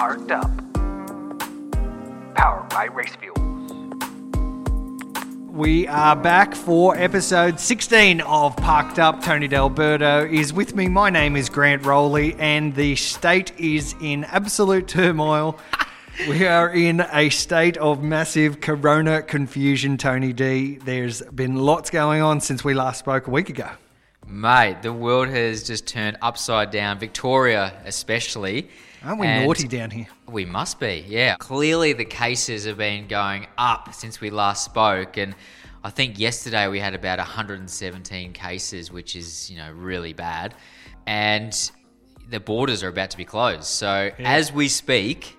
Parked Up. Powered by Race Fuels. We are back for episode 16 of Parked Up. Tony D'Alberto is with me. My name is Grant Rowley, and the state is in absolute turmoil. we are in a state of massive corona confusion, Tony D. There's been lots going on since we last spoke a week ago. Mate, the world has just turned upside down. Victoria, especially. Aren't we And naughty down here? We must be, yeah. Clearly, the cases have been going up since we last spoke, and I think yesterday we had about 117 cases, which is you know really bad, and the borders are about to be closed. So as we speak,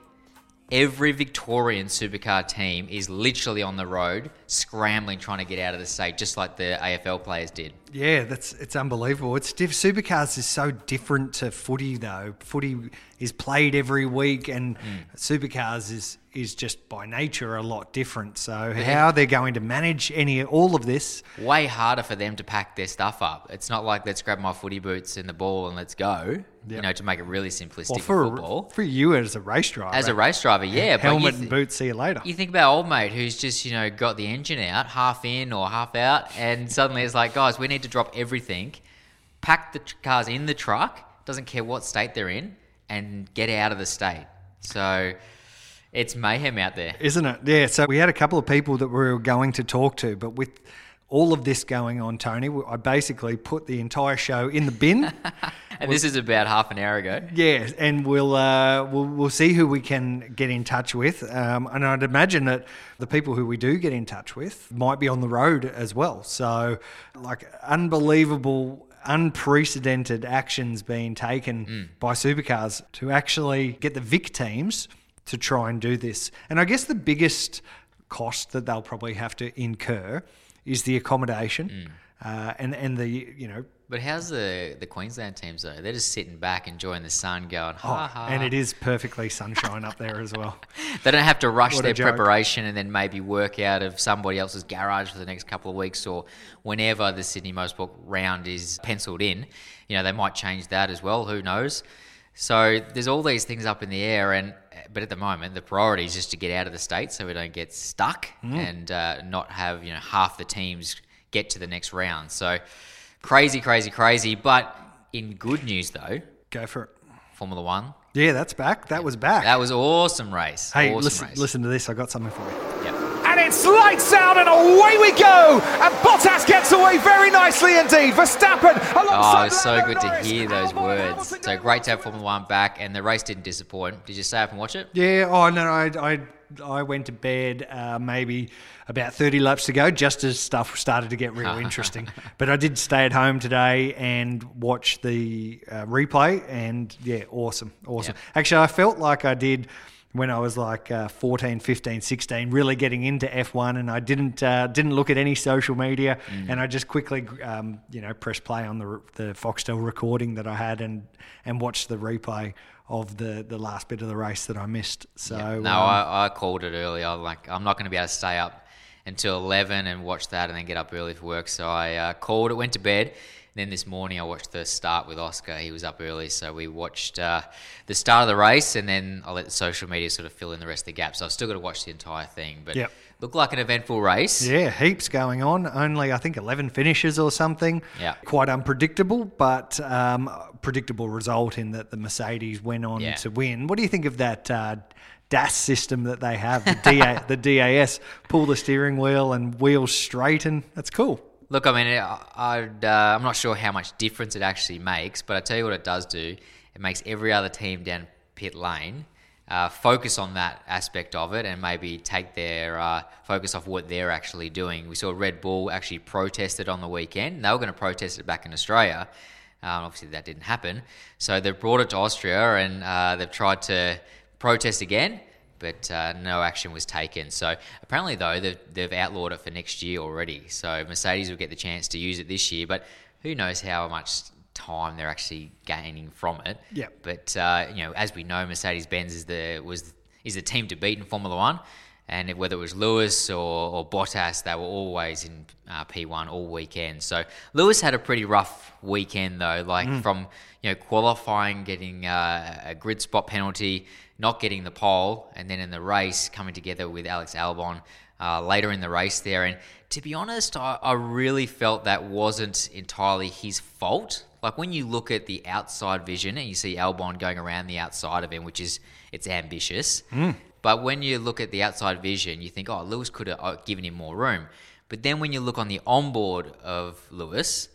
every Victorian supercar team is literally on the road, scrambling, trying to get out of the state, just like the AFL players did. Yeah, that's it's unbelievable. It's diff- supercars is so different to footy though. Footy is played every week, and hmm. supercars is is just by nature a lot different. So how they're going to manage any all of this? way harder for them to pack their stuff up. It's not like let's grab my footy boots and the ball and let's go. You know, to make it really simplistic Well, for football. for you as a race driver, As a race driver, yeah, helmet you, and boots. See you later. you think about old mate who's just you know got the engine out, half in or half out, and suddenly it's like, guys, we need to drop everything, pack the tr- cars in the truck, doesn't care what state they're in, and get out of the state. So it's mayhem out there. Isn't it? Yeah. So we had a couple of people that we were going to talk to, but with all of this going on, Tony, I basically put the entire show in the bin. And this is about half an hour ago. Yeah, and we'll uh, we'll we'll see who we can get in touch with, um, and I'd imagine that the people who we do get in touch with might be on the road as well. So, like unbelievable, unprecedented actions being taken by supercars to actually get the Vic teams to try and do this. And I guess the biggest cost that they'll probably have to incur is the accommodation, uh, and and the you know But how's the the Queensland teams though? They're just sitting back, enjoying the sun, going ha ha. Oh, and it is perfectly sunshine up there as well. They don't have to rush What their preparation and then maybe work out of somebody else's garage for the next couple of weeks or whenever the Sydney Motorsport round is penciled in. You know, they might change that as well. Who knows? So there's all these things up in the air, and but at the moment the priority is just to get out of the state so we don't get stuck Mm. and uh, not have you know half the teams get to the next round. So crazy, crazy, crazy. But in good news though, Go for it. Formula One. Yeah, that's back. That was back. That was awesome race. hey, awesome listen, race. listen to this. I got something for you. Yep. And it's lights out and away we go. And Bottas gets away very nicely indeed. Verstappen Oh, alongside it's so Lando good to hear those Albon, words. So great to have Formula One back, and the race didn't disappoint. Did you stay up and watch it? Yeah. Oh no, I I I went to bed uh, maybe about thirty laps ago, just as stuff started to get real interesting. But I did stay at home today and watch the uh, replay, and yeah, awesome, awesome. Yeah. Actually, I felt like I did. When I was like uh, 14, 15, 16, really getting into F1, and I didn't uh, didn't look at any social media, and I just quickly, um, you know, pressed play on the the Foxtel recording that I had, and and watched the replay of the the last bit of the race that I missed. So no, um, I, I called it early. I like I'm not going to be able to stay up until 11 and watch that, and then get up early for work. So I uh, called it, went to bed. Then this morning I watched the start with Oscar. He was up early, so we watched uh, the start of the race, and then I let the social media sort of fill in the rest of the gaps. So I've still got to watch the entire thing. But Yep. looked like an eventful race. Yeah, heaps going on. Only I think eleven finishes or something. Yeah. quite unpredictable, but um, predictable result in that the Mercedes went on Yeah. to win. What do you think of that? Uh, DAS system that they have, the, DA, the DAS, pull the steering wheel and wheels straighten. That's cool. Look, I mean, I, I'd, uh, I'm not sure how much difference it actually makes, but I tell you what it does do. It makes every other team down pit lane uh, focus on that aspect of it and maybe take their uh, focus off what they're actually doing. We saw Red Bull actually protest it on the weekend. They were going to protest it back in Australia. Um, obviously, that didn't happen. So they've brought it to Austria and uh, they've tried to protest again but uh, no action was taken. So apparently, though, they've, they've outlawed it for next year already. So Mercedes will get the chance to use it this year, but who knows how much time they're actually gaining from it. Yep. But uh, you know, as we know, Mercedes Benz is the was is the team to beat in Formula One. and whether it was Lewis or, or Bottas, they were always in uh, P1 all weekend. So Lewis had a pretty rough weekend though, like from you know qualifying, getting uh, a grid spot penalty, not getting the pole, and then in the race coming together with Alex Albon uh, later in the race there. And to be honest, I, I really felt that wasn't entirely his fault. Like when you look at the outside vision and you see Albon going around the outside of him, which is it's ambitious. But when you look at the outside vision, you think, oh, Lewis could have uh, given him more room. But then when you look on the onboard of Lewis,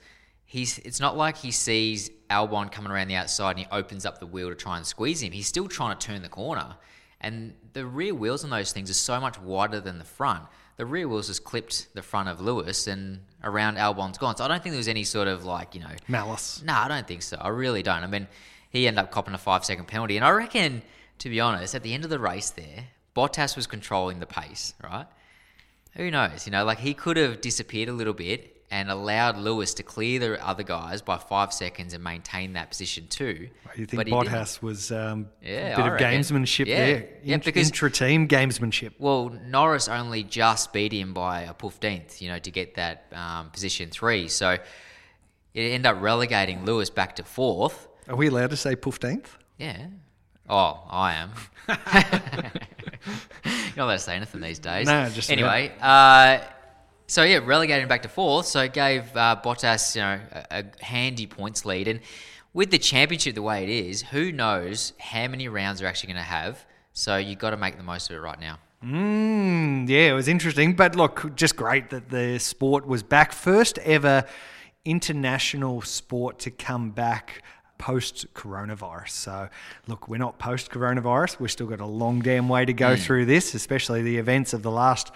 he's it's not like he sees Albon coming around the outside and he opens up the wheel to try and squeeze him. He's still trying to turn the corner. And the rear wheels on those things are so much wider than the front. The rear wheels just clipped the front of Lewis and around Albon's gone. So I don't think there was any sort of like, you know, Malice. no, I don't think so. I really don't. I mean, he ended up copping a five second penalty. And I reckon, to be honest, at the end of the race there, Bottas was controlling the pace, right? Who knows? You know, like he could have disappeared a little bit and allowed Lewis to clear the other guys by five seconds and maintain that position too. You think. Bottas was um, Yeah, a bit I of reckon. gamesmanship Yeah. there? Yeah, Int- because- intra-team gamesmanship. Well, Norris only just beat him by a fifteenth, you know, to get that um, position three. So it ended up relegating Lewis back to fourth. Are we allowed to say fifteenth? Yeah. Oh, I am. You're not allowed to say anything these days. No, just anyway. Uh, so yeah, relegating back to fourth. So it gave uh, Bottas, you know, a, a handy points lead. And with the championship the way it is, who knows how many rounds they're actually going to have? So you have got to make the most of it right now. Mm, yeah, it was interesting. But look, just great that the sport was back. First ever international sport to come back post coronavirus. So, look, we're not post coronavirus. We've still got a long damn way to go through this, especially the events of the last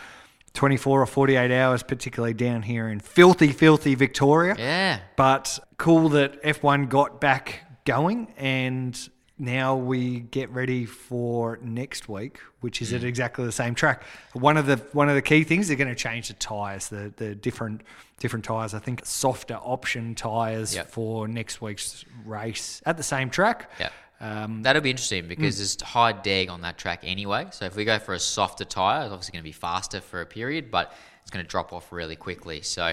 24 or 48 hours, particularly down here in filthy, filthy Victoria. Yeah. But cool that F1 got back going and now we get ready for next week, which is at mm. exactly the same track. One of the one of the key things they're going to change the tires, the the different different tires. I think softer option tires Yep. for next week's race at the same track. Yeah. Um, That'll be interesting because there's high deg on that track anyway. So if we go for a softer tyre, it's obviously going to be faster for a period, but it's going to drop off really quickly. So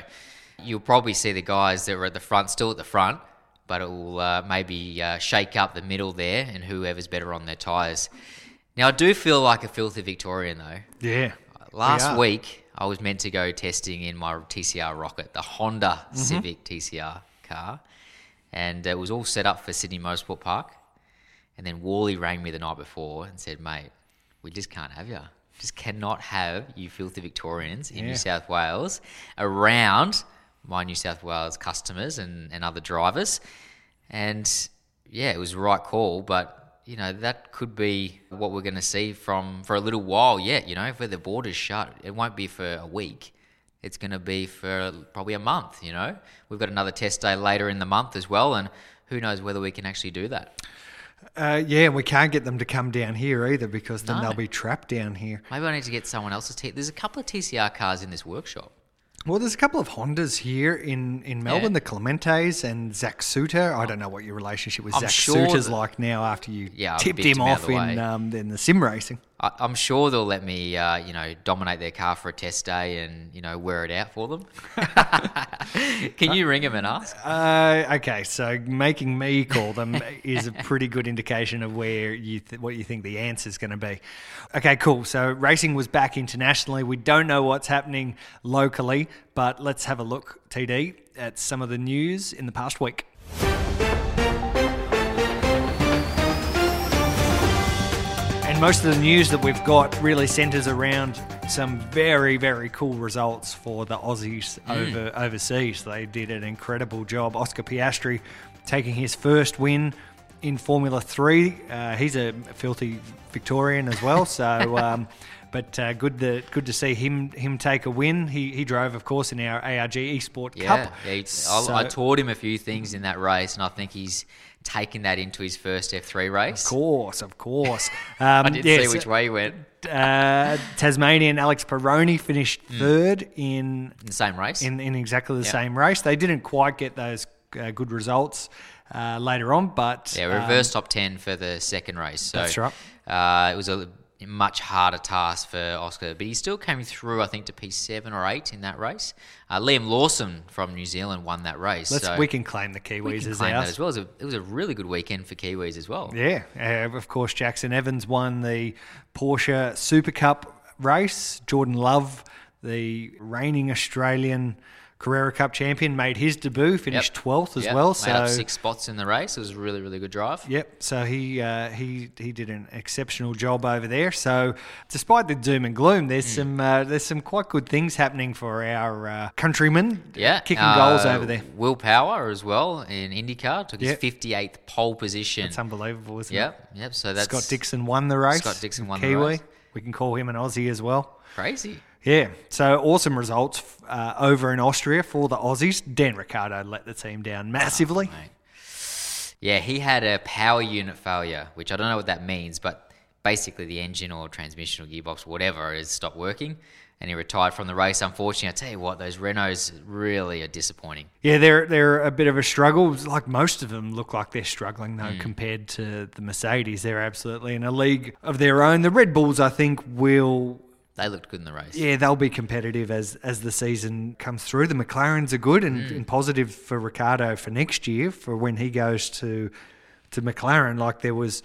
you'll probably see the guys that were at the front still at the front, but it will uh, maybe uh, shake up the middle there and whoever's better on their tyres. Now I do feel like a filthy Victorian though. yeah. Last are. week, I was meant to go testing in my TCR Rocket, the Honda Civic TCR car, and it was all set up for Sydney Motorsport Park. And then Wally rang me the night before and said, "Mate, we just can't have you. Just cannot have you filthy Victorians in Yeah. New South Wales around my New South Wales customers and, and other drivers." And yeah, it was the right call, but you know that could be what we're going to see from for a little while yet. You know, if the borders shut, it won't be for a week. It's going to be for probably a month. You know, we've got another test day later in the month as well, and who knows whether we can actually do that. Uh, yeah, and we can't get them to come down here either because then No. they'll be trapped down here. Maybe I need to get someone else's. T- There's a couple of TCR cars in this workshop. Well, there's a couple of Hondas here in, in Melbourne, the Clementes and Zac Soutar. I don't know what your relationship with I'm Zach sure Soutar's that- like now after you Yeah, tipped him him off in, um, in the sim racing. I, I'm sure they'll let me, uh, you know, dominate their car for a test day and you know wear it out for them. Can you ring them and ask? Uh, okay, so making me call them is a pretty good indication of where you th- what you think the answer is going to be. Okay, cool. So racing was back internationally. We don't know what's happening locally, but let's have a look, TD, at some of the news in the past week. And most of the news that we've got really centres around some very, very cool results for the Aussies over overseas. They did an incredible job. Oscar Piastri taking his first win in Formula Three. Uh, he's a filthy Victorian as well, so. Um, but uh, good, to, good to see him him take a win. He, he drove, of course, in our ARG Esport Yeah, Cup. yeah So- I taught him a few things in that race, and I think he's taken that into his first F3 race. Of course, of course. Um, I didn't see which way he went uh, Tasmanian Alex Peroni finished third in in the same race. in, in exactly the Yeah. same race. They didn't quite get those uh, good results uh, later on, but yeah, um, reverse top ten for the second race. So that's right. Uh, it was a much harder task for Oscar, but he still came through, I think, to P7 or 8 in that race. Uh, Liam Lawson from New Zealand won that race. Let's, so we can claim the Kiwis as ours. as well. It was, a, it was a really good weekend for Kiwis as well. Yeah, uh, of course, Jaxon Evans won the Porsche Super Cup race. Jordan Love, the reigning Australian Carrera Cup champion, made his debut, finished Yep. 12th as Yep, well. made So six spots in the race. It was a really, really good drive. Yep. So he uh, he he did an exceptional job over there. So despite the doom and gloom, there's Hmm. some uh, there's some quite good things happening for our uh, countrymen. Yeah, kicking uh, goals over there. Will Power as well in IndyCar took his 58th pole position. It's unbelievable, isn't it? Yep, yep. So that's Scott Dixon won the race. Scott Dixon won the Kiwi. race. We can call him an Aussie as well. crazy. Yeah, so awesome results uh, over in Austria for the Aussies. Dan Ricciardo let the team down massively. Mate. Yeah, he had a power unit failure, which I don't know what that means, but basically the engine or transmission or gearbox, whatever, has stopped working, and he retired from the race. Unfortunately, I tell you what, those Renaults really are disappointing. Yeah, they're they're a bit of a struggle. Like most of them look like they're struggling though Hmm. compared to the Mercedes. They're absolutely in a league of their own. The Red Bulls, I think, will They looked good in the race. yeah they'll be competitive as as the season comes through. The McLarens are good and, Hmm. and positive for Ricciardo for next year for when he goes to to McLaren. Like there was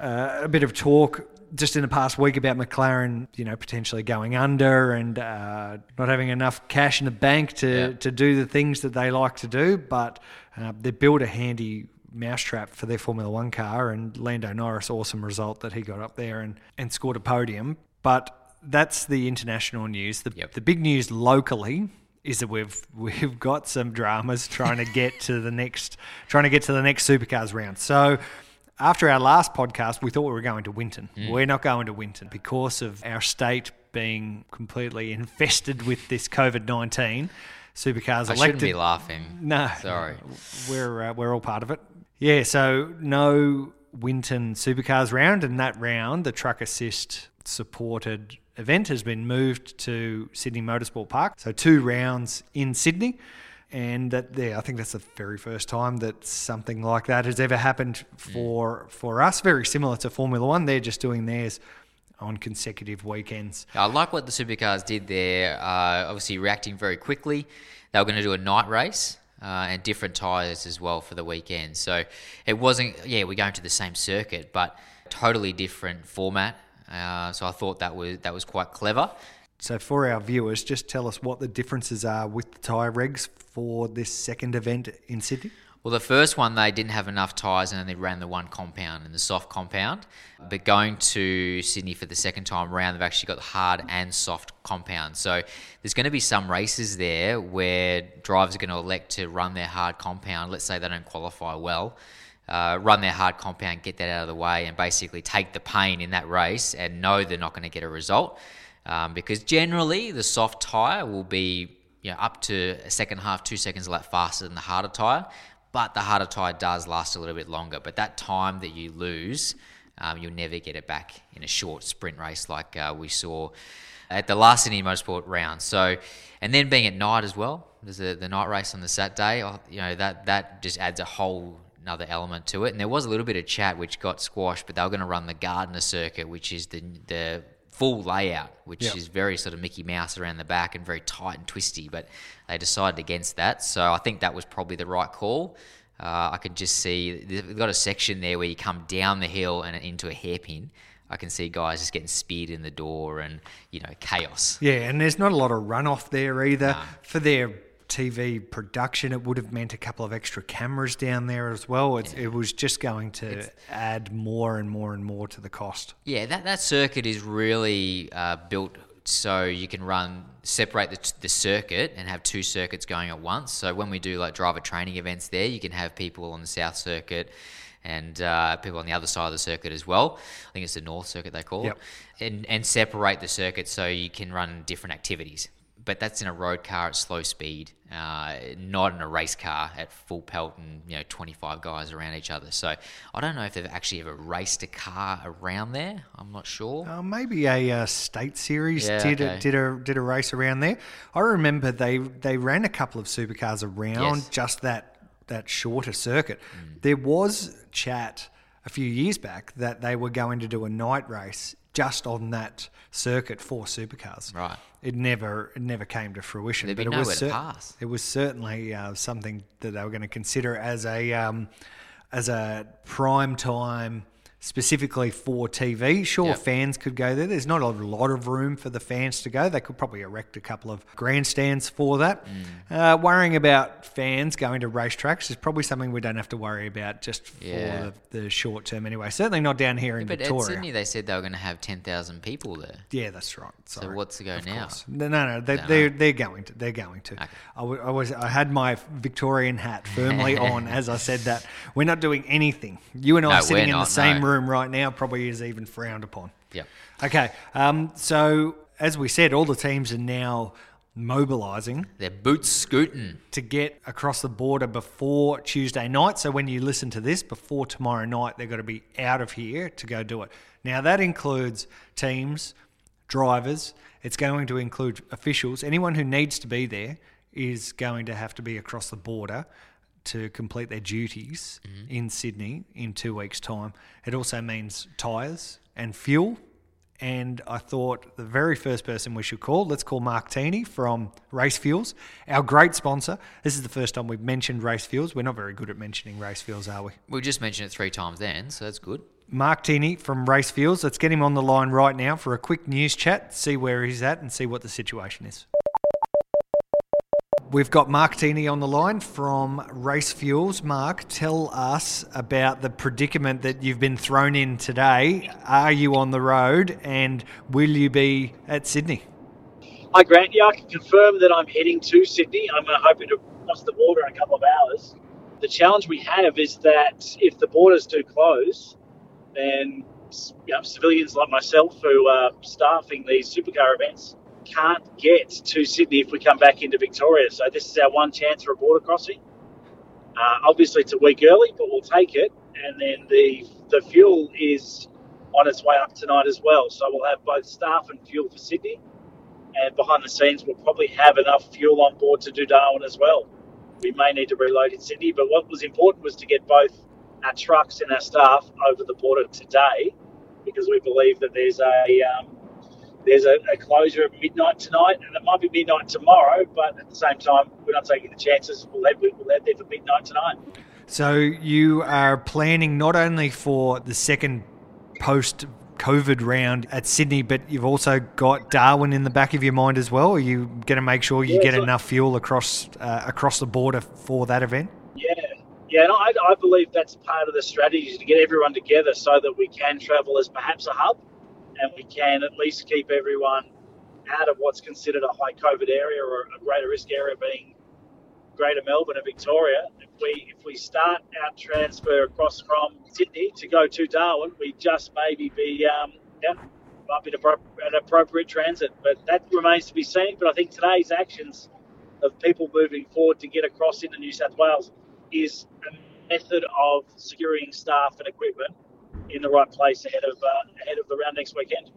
uh, a bit of talk. Just in the past week about McLaren, you know, potentially going under and uh, not having enough cash in the bank to, Yeah. to do the things that they like to do, but uh, they built a handy mousetrap for their Formula One car, and Lando Norris, awesome result that he got up there and, and scored a podium. But that's the international news. The, Yep. the big news locally is that we've we've got some dramas trying to get to the next trying to get to the next supercars round. So after our last podcast, we thought we were going to Winton. We're not going to Winton because of our state being completely infested with this COVID nineteen. Supercars I elected. shouldn't be laughing. No, Sorry. we're uh, we're all part of it. Yeah, so no Winton Supercars round, and that round, the Truck Assist supported event has been moved to Sydney Motorsport Park. So two rounds in Sydney, and that yeah, I think that's the very first time that something like that has ever happened for for us. Very similar to Formula One, they're just doing theirs on consecutive weekends. I like what the supercars did there. Uh, obviously, reacting very quickly. They were going to do a night race uh, and different tyres as well for the weekend. So it wasn't, yeah, we're going to the same circuit, but totally different format. Uh, so I thought that was that was quite clever. So for our viewers, just tell us what the differences are with the tyre regs for this second event in Sydney. Well, the first one they didn't have enough tyres, and they ran the one compound and the soft compound. But going to Sydney for the second time round, they've actually got the hard and soft compound. So there's going to be some races there where drivers are going to elect to run their hard compound. Let's say they don't qualify well, uh, run their hard compound, get that out of the way, and basically take the pain in that race and know they're not going to get a result. Um, because generally, the soft tyre will be you know, up to a second half, two seconds a lap faster than the harder tyre. But the harder tyre does last a little bit longer. But that time that you lose, um, you'll never get it back in a short sprint race like uh, we saw at the last Sydney Motorsport round. So, and then being at night as well, there's a, the night race on the Saturday. oh, You know that that just adds a whole another element to it. And there was a little bit of chat which got squashed, but they were going to run the Gardner circuit, which is the the full layout, which Yep. is very sort of Mickey Mouse around the back and very tight and twisty. But they decided against that, so I think that was probably the right call. Uh, I could just see they've got a section there where you come down the hill and into a hairpin. I can see guys just getting speared in the door and you know chaos. Yeah, and there's not a lot of runoff there either. No. For their TV production, it would have meant a couple of extra cameras down there as well. It's, It was just going to add more and more and more to the cost. Yeah, that, that circuit is really uh, built so you can run separate the, the circuit and have two circuits going at once. So when we do like driver training events there, you can have people on the south circuit and uh, people on the other side of the circuit as well. I think it's the north circuit they call Yep. it, and and separate the circuit so you can run different activities. But that's in a road car at slow speed, uh, not in a race car at full pelt and you know 25 guys around each other. So I don't know if they've actually ever raced a car around there. I'm not sure. Uh, maybe a uh, state series Yeah, did a, did a did a race around there. I remember they they ran a couple of supercars around Yes. just that that shorter circuit. There was chat a few years back that they were going to do a night race just on that circuit for supercars. Right. It never it never came to fruition. There'd be but it was to pass. It was certainly uh, something that they were going to consider as a um, as a prime time specifically for TV. Sure, Yep. fans could go there. There's not a lot of room for the fans to go. They could probably erect a couple of grandstands for that. Mm. Uh, worrying about fans going to racetracks is probably something we don't have to worry about just for Yeah. the, the short term anyway. Certainly not down here in But Victoria. Sydney, they said they were going to have 10,000 people there. Yeah, that's right. So what's the go now? course. No, no, no. They, Don't they're, they're going to. They're going to. I, w- I was. I had my Victorian hat firmly on as I said that. We're not doing anything. You and I No, are sitting in the same no. room right now. Probably is even frowned upon. Yep. Okay. Um, so as we said, all the teams are now mobilising They're boots scooting. to get across the border before Tuesday night. So when you listen to this, before tomorrow night, they've got to be out of here to go do it. Now that includes teams, drivers. It's going to include officials. Anyone who needs to be there is going to have to be across the border to complete their duties mm-hmm. in Sydney in two weeks' time. It also means tyres and fuel. And I thought the very first person we should call, let's call Mark Teeney from Race Fuels, our great sponsor. This is the first time we've mentioned Race Fuels. We're not very good at mentioning Race Fuels, are we? We just mentioned it three times then, so that's good. Mark Teeney from Race Fuels. Let's get him on the line right now for a quick news chat, see where he's at, and see what the situation is. We've got Mark Teeney on the line from Race Fuels. Mark, tell us about the predicament that you've been thrown in today. Are you on the road and will you be at Sydney? Hi, Grant. Yeah, I can confirm that I'm heading to Sydney. I'm uh, hoping to cross the border in a couple of hours. The challenge we have is that if the borders do close, then you know, civilians like myself who are staffing these supercar events can't get to Sydney if we come back into Victoria. So this is our one chance for a border crossing. Uh, obviously, it's a week early, but we'll take it. And then the the fuel is on its way up tonight as well. So we'll have both staff and fuel for Sydney and behind the scenes we'll probably have enough fuel on board to do Darwin as well. We may need to reload in Sydney, but what was important was to get both our trucks and our staff over the border today because we believe that there's a um, there's a, a closure at midnight tonight, and it might be midnight tomorrow. But at the same time, we're not taking the chances. We'll head, we'll head there for midnight tonight. So you are planning not only for the second post COVID round at Sydney, but you've also got Darwin in the back of your mind as well. Are you going to make sure you Yeah, get enough fuel across uh, across the border for that event? Yeah, yeah, and I, I believe that's part of the strategy to get everyone together so that we can travel as perhaps a hub, and we can at least keep everyone out of what's considered a high COVID area or a greater risk area, being Greater Melbourne and Victoria. If we if we start our transfer across from Sydney to go to Darwin, we just maybe be um, yeah, might be an an appropriate transit, but that remains to be seen. But I think today's actions of people moving forward to get across into New South Wales is a method of securing staff and equipment in the right place ahead of uh, ahead of the round next weekend.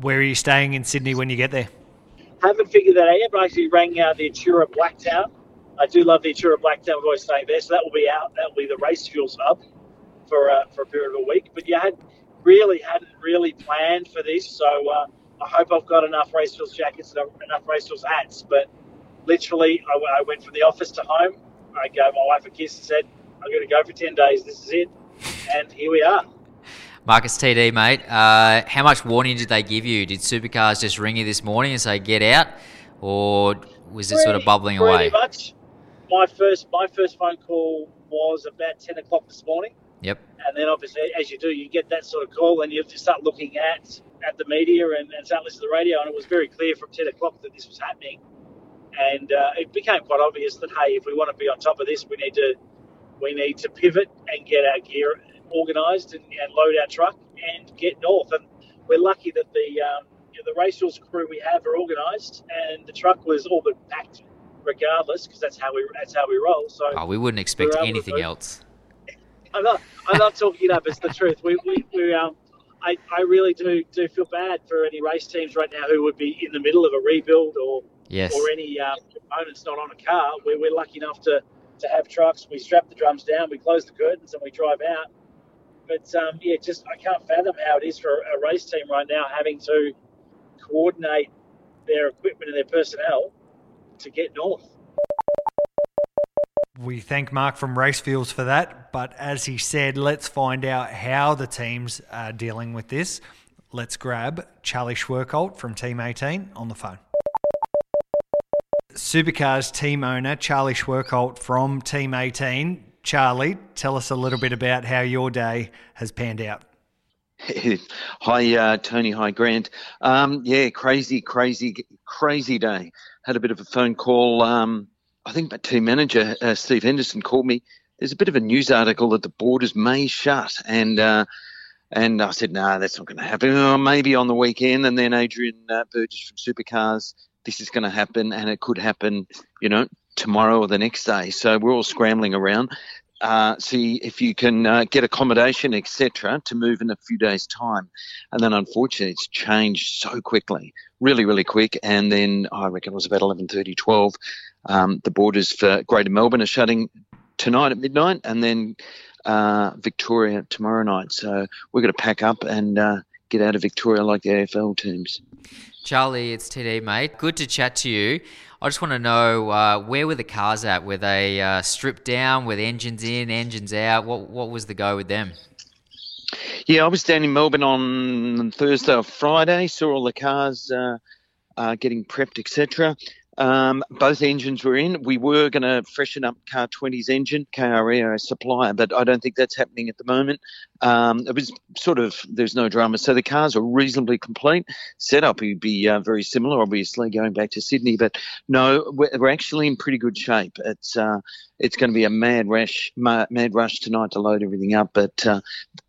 Where are you staying in Sydney when you get there? Haven't figured that out yet, but I actually rang out the Atura Blacktown. I do love the Atura Blacktown. We're always staying there, so that will be out. That will be the race fuels hub for uh, for a period of a week. But yeah, had really hadn't really planned for this, so uh, I hope I've got enough race fuels jackets and enough race fuels hats. But literally, I, I went from the office to home. I gave my wife a kiss and said, "I'm going to go for ten days. This is it," and here we are. Marcus TD, mate. Uh, how much warning did they give you? Did Supercars just ring you this morning and say get out, or was it sort of Pretty- bubbling pretty away? Much. My first my first phone call was about ten o'clock this morning. Yep. And then obviously, as you do, you get that sort of call, and you have to start looking at at the media and, and start listening to the radio. And it was very clear from ten o'clock that this was happening, and uh, it became quite obvious that hey, if we want to be on top of this, we need to we need to pivot and get our gear organised and, and load our truck and get north. And we're lucky that the um, you know, the crew we have are organised, and the truck was all but packed, regardless, because that's how we that's how we roll. So. Oh, we wouldn't expect We're able to anything else. I'm not. I'm not talking it up. It's the truth. We, we, we um, I, I really do do feel bad for any race teams right now who would be in the middle of a rebuild or Yes. or any um, components not on a car. We're, we're lucky enough to to have trucks. We strap the drums down, we close the curtains, and we drive out. But um, yeah, just I can't fathom how it is for a race team right now having to coordinate their equipment and their personnel to get north. We thank Mark from Race Fuels for that. But as he said, let's find out how the teams are dealing with this. Let's grab Charlie Schwerkolt from Team 18 on the phone. Supercars team owner Charlie Schwerkolt from Team 18. Charlie, tell us a little bit about how your day has panned out. hi, uh, Tony. Hi, Grant. Um, yeah, crazy, crazy, crazy day. Had a bit of a phone call. Um, I think my team manager, uh, Steve Henderson, called me. There's a bit of a news article that the borders may shut. And uh, and I said, no, nah, that's not going to happen. Oh, maybe on the weekend. And then Adrian uh, Burgess from Supercars, this is going to happen, and it could happen, you know, tomorrow or the next day. So we're all scrambling around. Uh, see if you can uh, get accommodation, etc., to move in a few days' time. And then, unfortunately, it's changed so quickly, really, really quick. And then I reckon it was about 11:30, 12. Um, the borders for Greater Melbourne are shutting tonight at midnight, and then uh, Victoria tomorrow night. So we're going to pack up and uh, get out of Victoria like the AFL teams. Charlie, it's TD, mate. Good to chat to you. I just want to know uh, where were the cars at? Were they uh, stripped down with engines in, engines out? What what was the go with them? Yeah, I was down in Melbourne on Thursday or Friday. Saw all the cars uh, uh getting prepped, etc. Um, both engines were in. We were going to freshen up Car 20's engine, KRE, supplier, but I don't think that's happening at the moment. Um, it was sort of, there's no drama. So the cars are reasonably complete. Setup would be uh, very similar, obviously, going back to Sydney, but no, we're, we're actually in pretty good shape. It's, uh, it's going to be a mad rush, mad rush tonight to load everything up. But uh,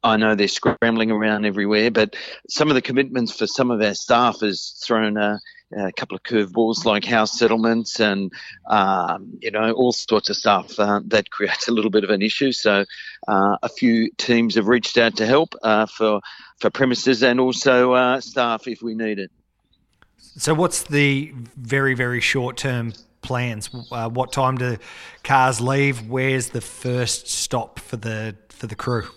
I know they're scrambling around everywhere. But some of the commitments for some of our staff has thrown a, a couple of curveballs like house settlements and um, you know all sorts of stuff uh, that creates a little bit of an issue. So uh, a few teams have reached out to help uh, for for premises and also uh, staff if we need it. So what's the very very short term plans? Uh, what time do cars leave? Where's the first stop for the for the crew?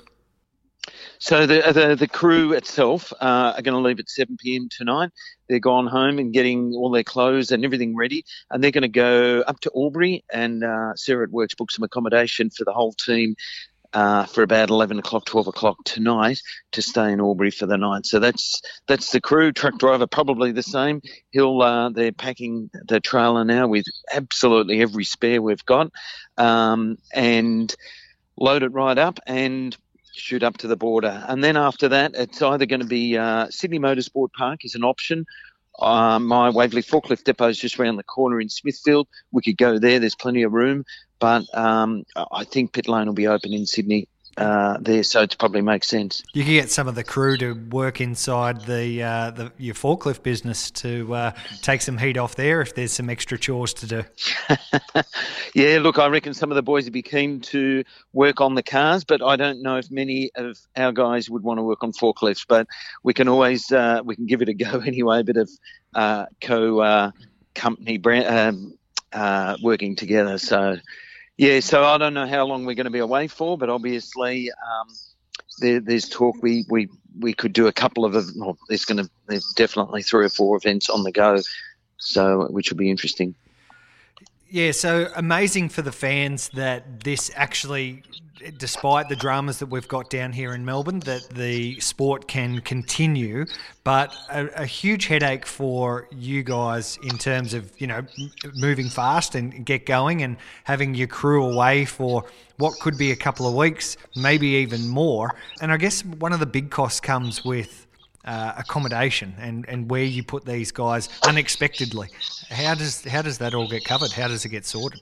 So the the, the crew itself uh, are going to leave at 7 p.m. tonight. They're gone home and getting all their clothes and everything ready, and they're going to go up to Albury. And uh, Sarah at Works book some accommodation for the whole team uh, for about 11 o'clock, 12 o'clock tonight to stay in Albury for the night. So that's that's the crew. Truck driver probably the same. He'll uh, they're packing the trailer now with absolutely every spare we've got, um, and load it right up and shoot up to the border. And then after that, it's either going to be uh, Sydney Motorsport Park is an option. Uh, my Waverley Forklift Depot is just around the corner in Smithfield. We could go there. There's plenty of room. But um, I think pit lane will be open in Sydney uh, there, so it probably makes sense. You can get some of the crew to work inside the, uh, the your forklift business to uh, take some heat off there if there's some extra chores to do. yeah, look, I reckon some of the boys would be keen to work on the cars, but I don't know if many of our guys would want to work on forklifts. But we can always uh, we can give it a go anyway. A bit of uh, co uh, company brand um, working together, so. Yeah, so I don't know how long we're going to be away for, but obviously um, there, there's talk we, we we could do a couple of well, there's going to there's definitely three or four events on the go, so which will be interesting. Yeah, so amazing for the fans that this actually despite the dramas that we've got down here in Melbourne, that the sport can continue. But a, a, huge headache for you guys in terms of you know moving fast and get going and having your crew away for what could be a couple of weeks, maybe even more. And I guess one of the big costs comes with uh, accommodation and, and where you put these guys unexpectedly. How does how does that all get covered? How does it get sorted?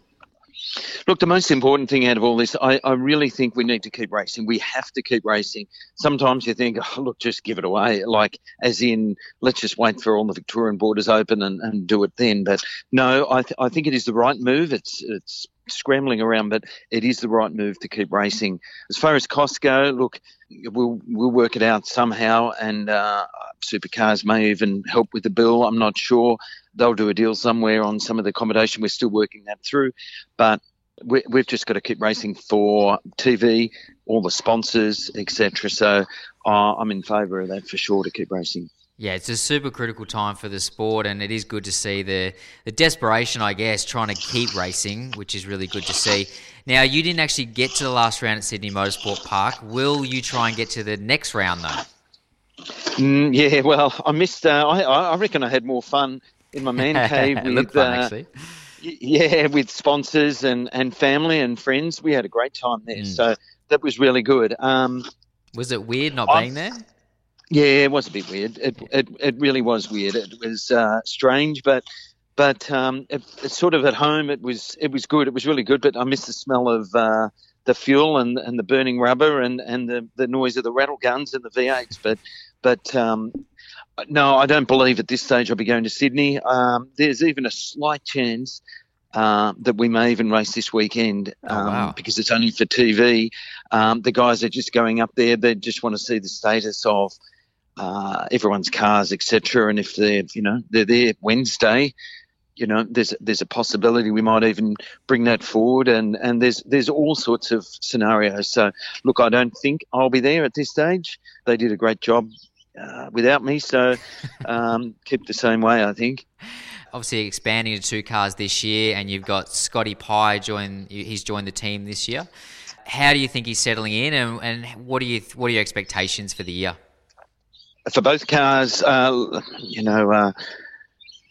Look, the most important thing out of all this, I, I, really think we need to keep racing. We have to keep racing. Sometimes you think, oh, look, just give it away, like as in, let's just wait for all the Victorian borders open and, and do it then. But no, I, th- I think it is the right move. It's it's scrambling around, but it is the right move to keep racing. As far as costs go, look, we'll we'll work it out somehow, and uh, supercars may even help with the bill. I'm not sure. They'll do a deal somewhere on some of the accommodation. We're still working that through, but we, we've just got to keep racing for TV, all the sponsors, etc. So uh, I'm in favour of that for sure to keep racing. Yeah, it's a super critical time for the sport, and it is good to see the the desperation, I guess, trying to keep racing, which is really good to see. Now, you didn't actually get to the last round at Sydney Motorsport Park. Will you try and get to the next round though? Mm, yeah, well, I missed. Uh, I, I reckon I had more fun in my man cave with, fun, uh, actually. yeah, with sponsors and, and family and friends. We had a great time there, Mm. so that was really good. Um, Was it weird not I've- being there? Yeah, it was a bit weird. It it, it really was weird. It was uh, strange, but but um, it, it's sort of at home. It was it was good. It was really good. But I missed the smell of uh, the fuel and and the burning rubber and and the, the noise of the rattle guns and the V8s. But but um, no, I don't believe at this stage I'll be going to Sydney. Um, there's even a slight chance. Uh, that we may even race this weekend Oh, um, wow. because it's only for TV. Um, the guys are just going up there. They just want to see the status of uh, everyone's cars, etc. And if they're, you know, they're there Wednesday, you know, there's there's a possibility we might even bring that forward. And and there's there's all sorts of scenarios. So look, I don't think I'll be there at this stage. They did a great job. Uh, without me, so um, keep the same way. I think. Obviously, expanding to two cars this year, and you've got Scotty Pye join. He's joined the team this year. How do you think he's settling in, and, and what do you what are your expectations for the year? For both cars, uh, you know, uh,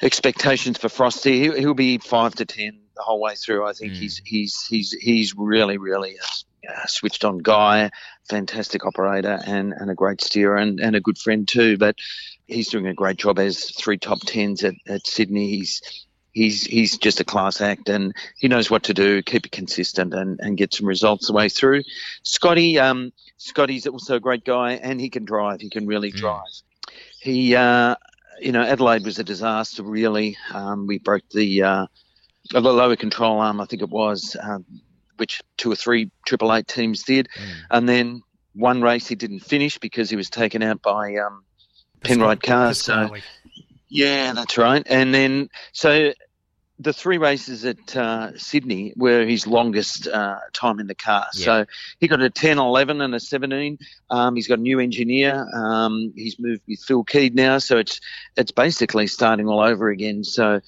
expectations for Frosty, he'll, he'll be five to ten the whole way through. I think Mm. he's he's he's he's really really a, a switched on guy, fantastic operator, and and a great steerer, and and a good friend too. But he's doing a great job as three top tens at, at Sydney. He's He's, he's just a class act and he knows what to do, keep it consistent and, and get some results the way through. Scotty, um, Scotty's also a great guy and he can drive. He can really Mm. drive. He, uh, you know, Adelaide was a disaster, really. Um, we broke the, uh, the lower control arm, I think it was, um, which two or three Triple Eight teams did. Mm. And then one race he didn't finish because he was taken out by um, Penrite cars. So, yeah, that's right. And then, so the three races at uh, Sydney were his longest uh, time in the car. Yeah. So he got a 10, 11, and a 17. Um, he's got a new engineer. Um, he's moved with Phil Keed now. So it's it's basically starting all over again. So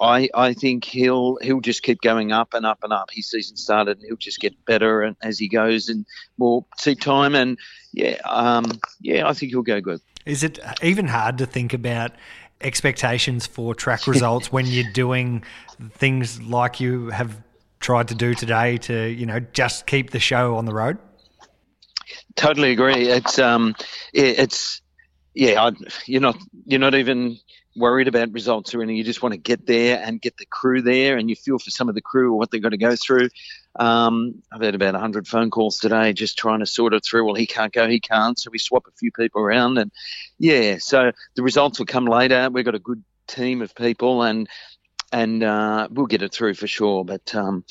I I think he'll he'll just keep going up and up and up. His season started, and he'll just get better and, as he goes and more seat time. And yeah, um, yeah, I think he'll go good. Is it even hard to think about expectations for track results when you're doing things like you have tried to do today to, you know, just keep the show on the road? Totally agree. It's um, it, it's yeah. I, you're not you're not even worried about results or anything. You just want to get there and get the crew there, and you feel for some of the crew or what they've got to go through. Um, I've had about hundred phone calls today, just trying to sort it through. Well, he can't go, he can't, so we swap a few people around, and yeah. So the results will come later. We've got a good team of people, and and uh, we'll get it through for sure. But um,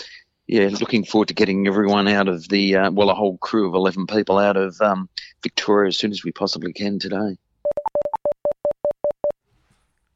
yeah, looking forward to getting everyone out of the uh, well, a whole crew of eleven people out of um, Victoria as soon as we possibly can today.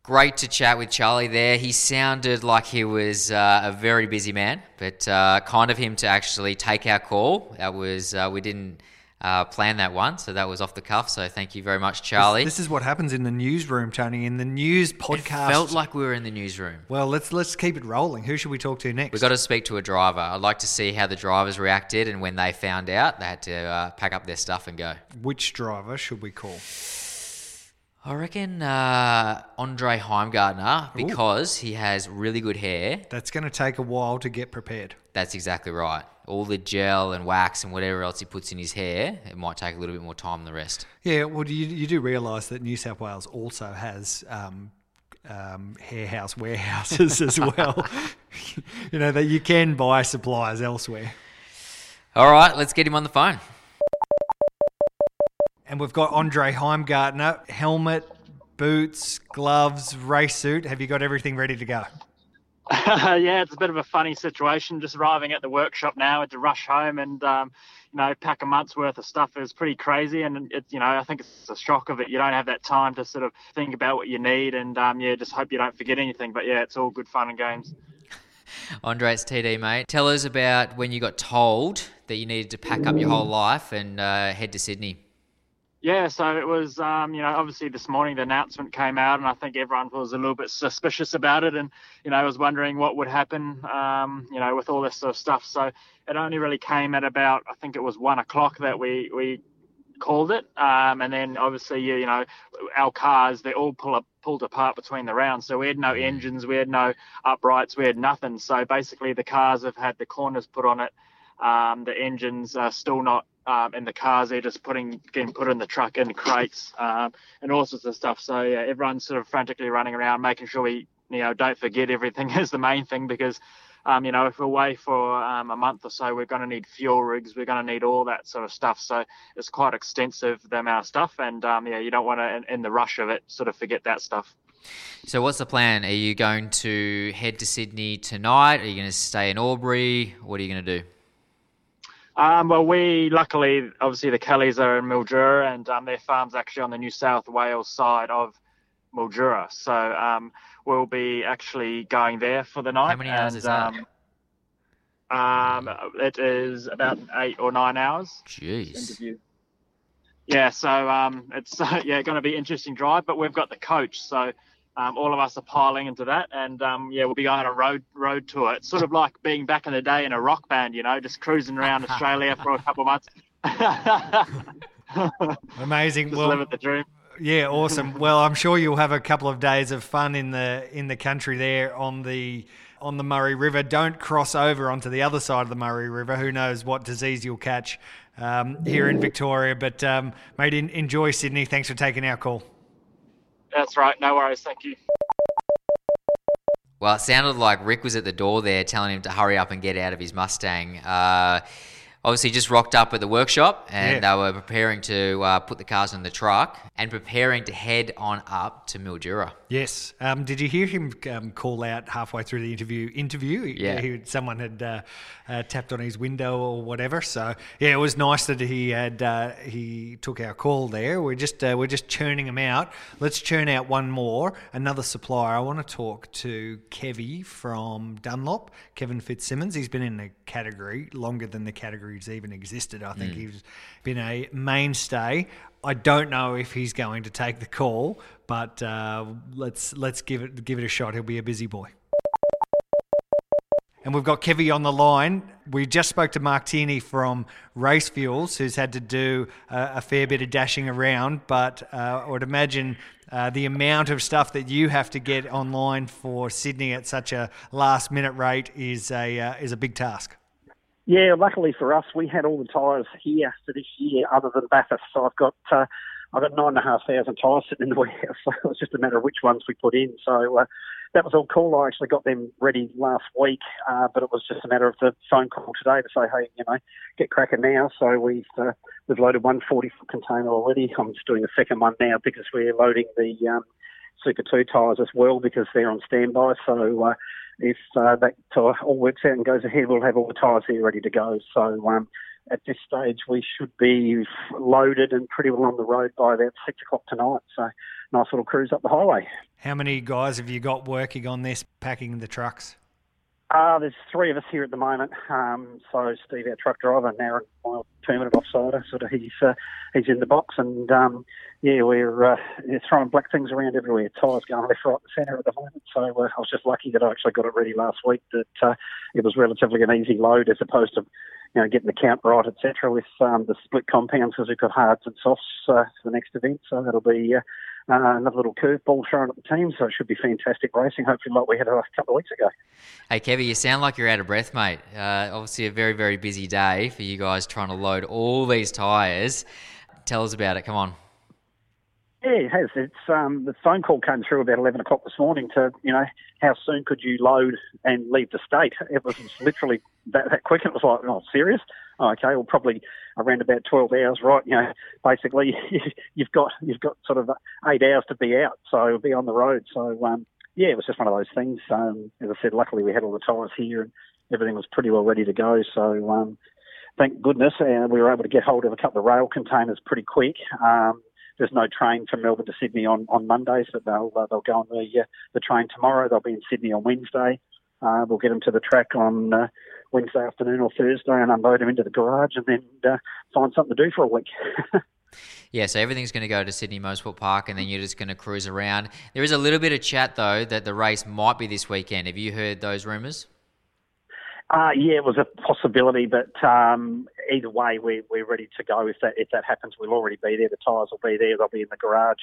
Great to chat with Charlie there. He sounded like he was uh, a very busy man, but uh, kind of him to actually take our call. That was uh, we didn't uh, plan that one, so that was off the cuff. So thank you very much, Charlie. This, this is what happens in the newsroom, Tony. In the news it podcast. felt like we were in the newsroom. well, let's let's keep it rolling. Who should we talk to next? We've got to speak to a driver. I'd like to see how the drivers reacted, and when they found out, they had to uh, pack up their stuff and go. Which driver should we call? I reckon uh, Andre Heimgartner because he has really good hair. That's going to take a while to get prepared. That's exactly right. All the gel and wax and whatever else he puts in his hair, it might take a little bit more time than the rest. Yeah, well, you, you do realise that New South Wales also has um, um, hair house warehouses as well. you know, that you can buy supplies elsewhere. All right, let's get him on the phone. And we've got Andre Heimgartner, helmet, boots, gloves, race suit. Have you got everything ready to go? yeah, it's a bit of a funny situation. Just arriving at the workshop now, had to rush home and um, you know pack a month's worth of stuff is pretty crazy. And it, you know, I think it's a shock of it. You don't have that time to sort of think about what you need, and um, yeah, just hope you don't forget anything. But yeah, it's all good fun and games. Andre, it's TD, mate. Tell us about when you got told that you needed to pack up your whole life and uh, head to Sydney. Yeah, so it was, um, you know, obviously this morning the announcement came out, and I think everyone was a little bit suspicious about it, and you know, I was wondering what would happen, um, you know, with all this sort of stuff. So it only really came at about, I think it was one o'clock that we we called it, um, and then obviously you, you know, our cars they all pull up, pulled apart between the rounds, so we had no engines, we had no uprights, we had nothing. So basically, the cars have had the corners put on it. Um, the engines are still not um, in the cars. They're just putting getting put in the truck in crates um, and all sorts of stuff. So yeah, everyone's sort of frantically running around, making sure we you know don't forget everything is the main thing because. Um, you know, if we're away for um, a month or so, we're going to need fuel rigs. We're going to need all that sort of stuff. So it's quite extensive the amount of stuff, and um, yeah, you don't want to, in, in the rush of it, sort of forget that stuff. So, what's the plan? Are you going to head to Sydney tonight? Are you going to stay in Albury? What are you going to do? Um, well, we luckily, obviously, the Kellys are in Mildura, and um, their farm's actually on the New South Wales side of Mildura. So um, we'll be actually going there for the night. How many hours and, is that? Um, it is about eight or nine hours. Jeez. Interview. Yeah, so um, it's yeah going to be an interesting drive, but we've got the coach, so um, all of us are piling into that, and um, yeah, we'll be going on a road road tour. It's sort of like being back in the day in a rock band, you know, just cruising around Australia for a couple of months. Amazing. just well, living the dream. Yeah, awesome. Well, I'm sure you'll have a couple of days of fun in the in the country there on the on the Murray River. Don't cross over onto the other side of the Murray River. Who knows what disease you'll catch um, here in Victoria? But um, mate, in, enjoy Sydney. Thanks for taking our call. That's right. No worries. Thank you. Well, it sounded like Rick was at the door there telling him to hurry up and get out of his Mustang. Uh, obviously, just rocked up at the workshop and Yeah. they were preparing to uh, put the cars in the truck and preparing to head on up to Mildura. Yes. Um, did you hear him um, call out halfway through the interview? Interview. Yeah. He, someone had uh, uh, tapped on his window or whatever. So yeah, it was nice that he had uh, he took our call there. We're just uh, we're just churning them out. Let's churn out one more. Another supplier. I want to talk to Kevy from Dunlop. Kevin Fitzsimmons. He's been in the category longer than the category's even existed. I think he's been a mainstay. I don't know if he's going to take the call, but uh, let's let's give it give it a shot. He'll be a busy boy. And we've got Kevy on the line. We just spoke to Mark Tierney from Race Fuels, who's had to do uh, a fair bit of dashing around. But uh, I would imagine uh, the amount of stuff that you have to get online for Sydney at such a last minute rate is a uh, is a big task. Yeah, luckily for us, we had all the tyres here for this year, other than Bathurst. So I've got uh, I've got nine and a half thousand tyres sitting in the warehouse. So it was just a matter of which ones we put in. So uh, that was all cool. I actually got them ready last week, uh, but it was just a matter of the phone call today to say, hey, you know, get cracking now. So we've uh, we've loaded one 40 foot container already. I'm just doing the second one now because we're loading the um, Super 2 tyres as well because they're on standby. So uh, if uh, that uh, all works out and goes ahead, we'll have all the tyres here ready to go. So um, at this stage, we should be loaded and pretty well on the road by about six o'clock tonight. So nice little cruise up the highway. How many guys have you got working on this, packing the trucks? Uh, there's three of us here at the moment. Um, so Steve, our truck driver, and Aaron, my permanent offsider, sort of he's uh, he's in the box, and um, yeah, we're uh, throwing black things around everywhere. Tyres going left, right, and centre at the moment. So uh, I was just lucky that I actually got it ready last week. That uh, it was relatively an easy load as opposed to you know getting the count right, etc. With um, the split compounds because we've got hards and softs uh, for the next event. So that'll be. Uh, another little curveball thrown at the team, so it should be fantastic racing. Hopefully, like we had a couple of weeks ago. Hey, Kevy, you sound like you're out of breath, mate. Uh, obviously, a very, very busy day for you guys trying to load all these tyres. Tell us about it. Come on. Yeah, it has. It's um, the phone call came through about eleven o'clock this morning to you know how soon could you load and leave the state? It was literally that, that quick. It was like, oh, serious? Oh, okay, well, probably around about twelve hours, right? You know, basically you've got you've got sort of eight hours to be out, so be on the road. So um, yeah, it was just one of those things. Um, as I said, luckily we had all the tyres here and everything was pretty well ready to go. So um, thank goodness, uh, we were able to get hold of a couple of rail containers pretty quick. Um, there's no train from Melbourne to Sydney on, on Mondays, but they'll uh, they'll go on the uh, the train tomorrow. They'll be in Sydney on Wednesday. uh, we'll get them to the track on uh, Wednesday afternoon or Thursday and unload them into the garage and then uh, find something to do for a week. Yeah, so everything's going to go to Sydney Motorsport Park, and then you're just going to cruise around. There is a little bit of chat though that the race might be this weekend. Have you heard those rumours? Uh, yeah, it was a possibility, but um, either way, we, we're ready to go. If that if that happens, we'll already be there. The tyres will be there. They'll be in the garage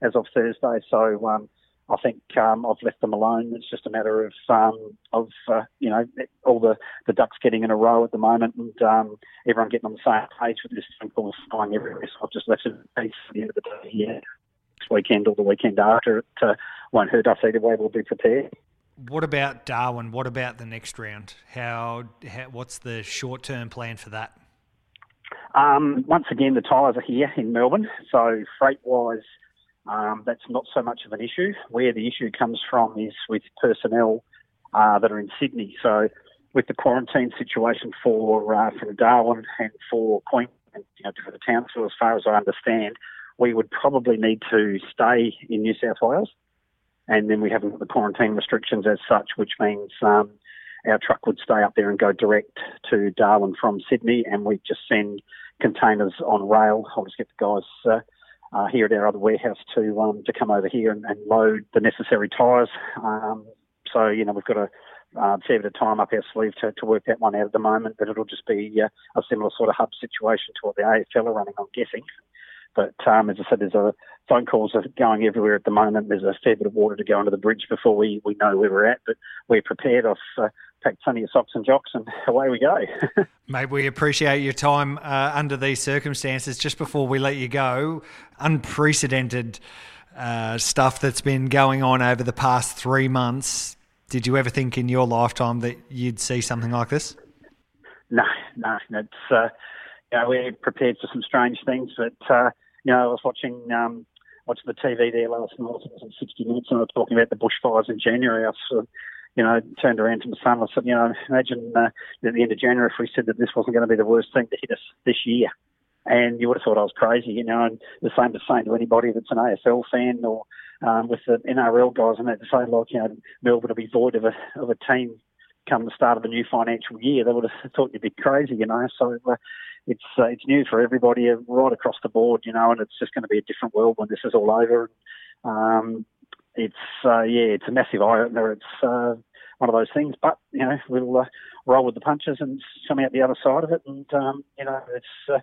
as of Thursday. So um, I think um, I've left them alone. It's just a matter of um, of uh, you know all the, the ducks getting in a row at the moment, and um, everyone getting on the same page with this phone call flying everywhere. So I've just left it at the end of the day. Yeah, next weekend or the weekend after, it uh, won't hurt us either way. We'll be prepared. What about Darwin? What about the next round? How, how what's the short term plan for that? Um, once again, the tyres are here in Melbourne, so freight wise um, that's not so much of an issue. Where the issue comes from is with personnel uh, that are in Sydney. So, with the quarantine situation for uh, from Darwin and for Queensland, you know, for the council, as far as I understand, we would probably need to stay in New South Wales, and then we haven't got the quarantine restrictions as such, which means um, our truck would stay up there and go direct to Darwin from Sydney, and we'd just send containers on rail. I'll just get the guys. Uh, uh, here at our other warehouse to um, to come over here and, and load the necessary tyres. Um, so you know we've got a uh, fair bit of time up our sleeve to, to work that one out at the moment, but it'll just be uh, a similar sort of hub situation to what the AFL are running, I'm guessing. But um, as I said, there's a phone calls are going everywhere at the moment. There's a fair bit of water to go under the bridge before we, we know where we're at, but we're prepared. I've uh, packed plenty of socks and jocks, and away we go. Mate, we appreciate your time uh, under these circumstances. Just before we let you go, unprecedented uh, stuff that's been going on over the past three months. Did you ever think in your lifetime that you'd see something like this? No, no. It's uh, you know, we're prepared for some strange things, but uh, you know, I was watching um, watching the TV there last night. It was 60 Minutes, and I was talking about the bushfires in January. I sort of, you know, turned around to my son. I said, you know, imagine uh, at the end of January if we said that this wasn't going to be the worst thing to hit us this year. And you would have thought I was crazy, you know. And the same to say to anybody that's an AFL fan or um, with the NRL guys and that to say, like, you know, Melbourne will be void of a of a team come the start of the new financial year. They would have thought you'd be crazy, you know. So uh, it's uh, it's new for everybody uh, right across the board, you know, and it's just going to be a different world when this is all over. Um, it's uh, yeah, it's a massive eye opener. It's uh, one of those things, but you know, we'll uh, roll with the punches and come out the other side of it, and um, you know, it's. Uh,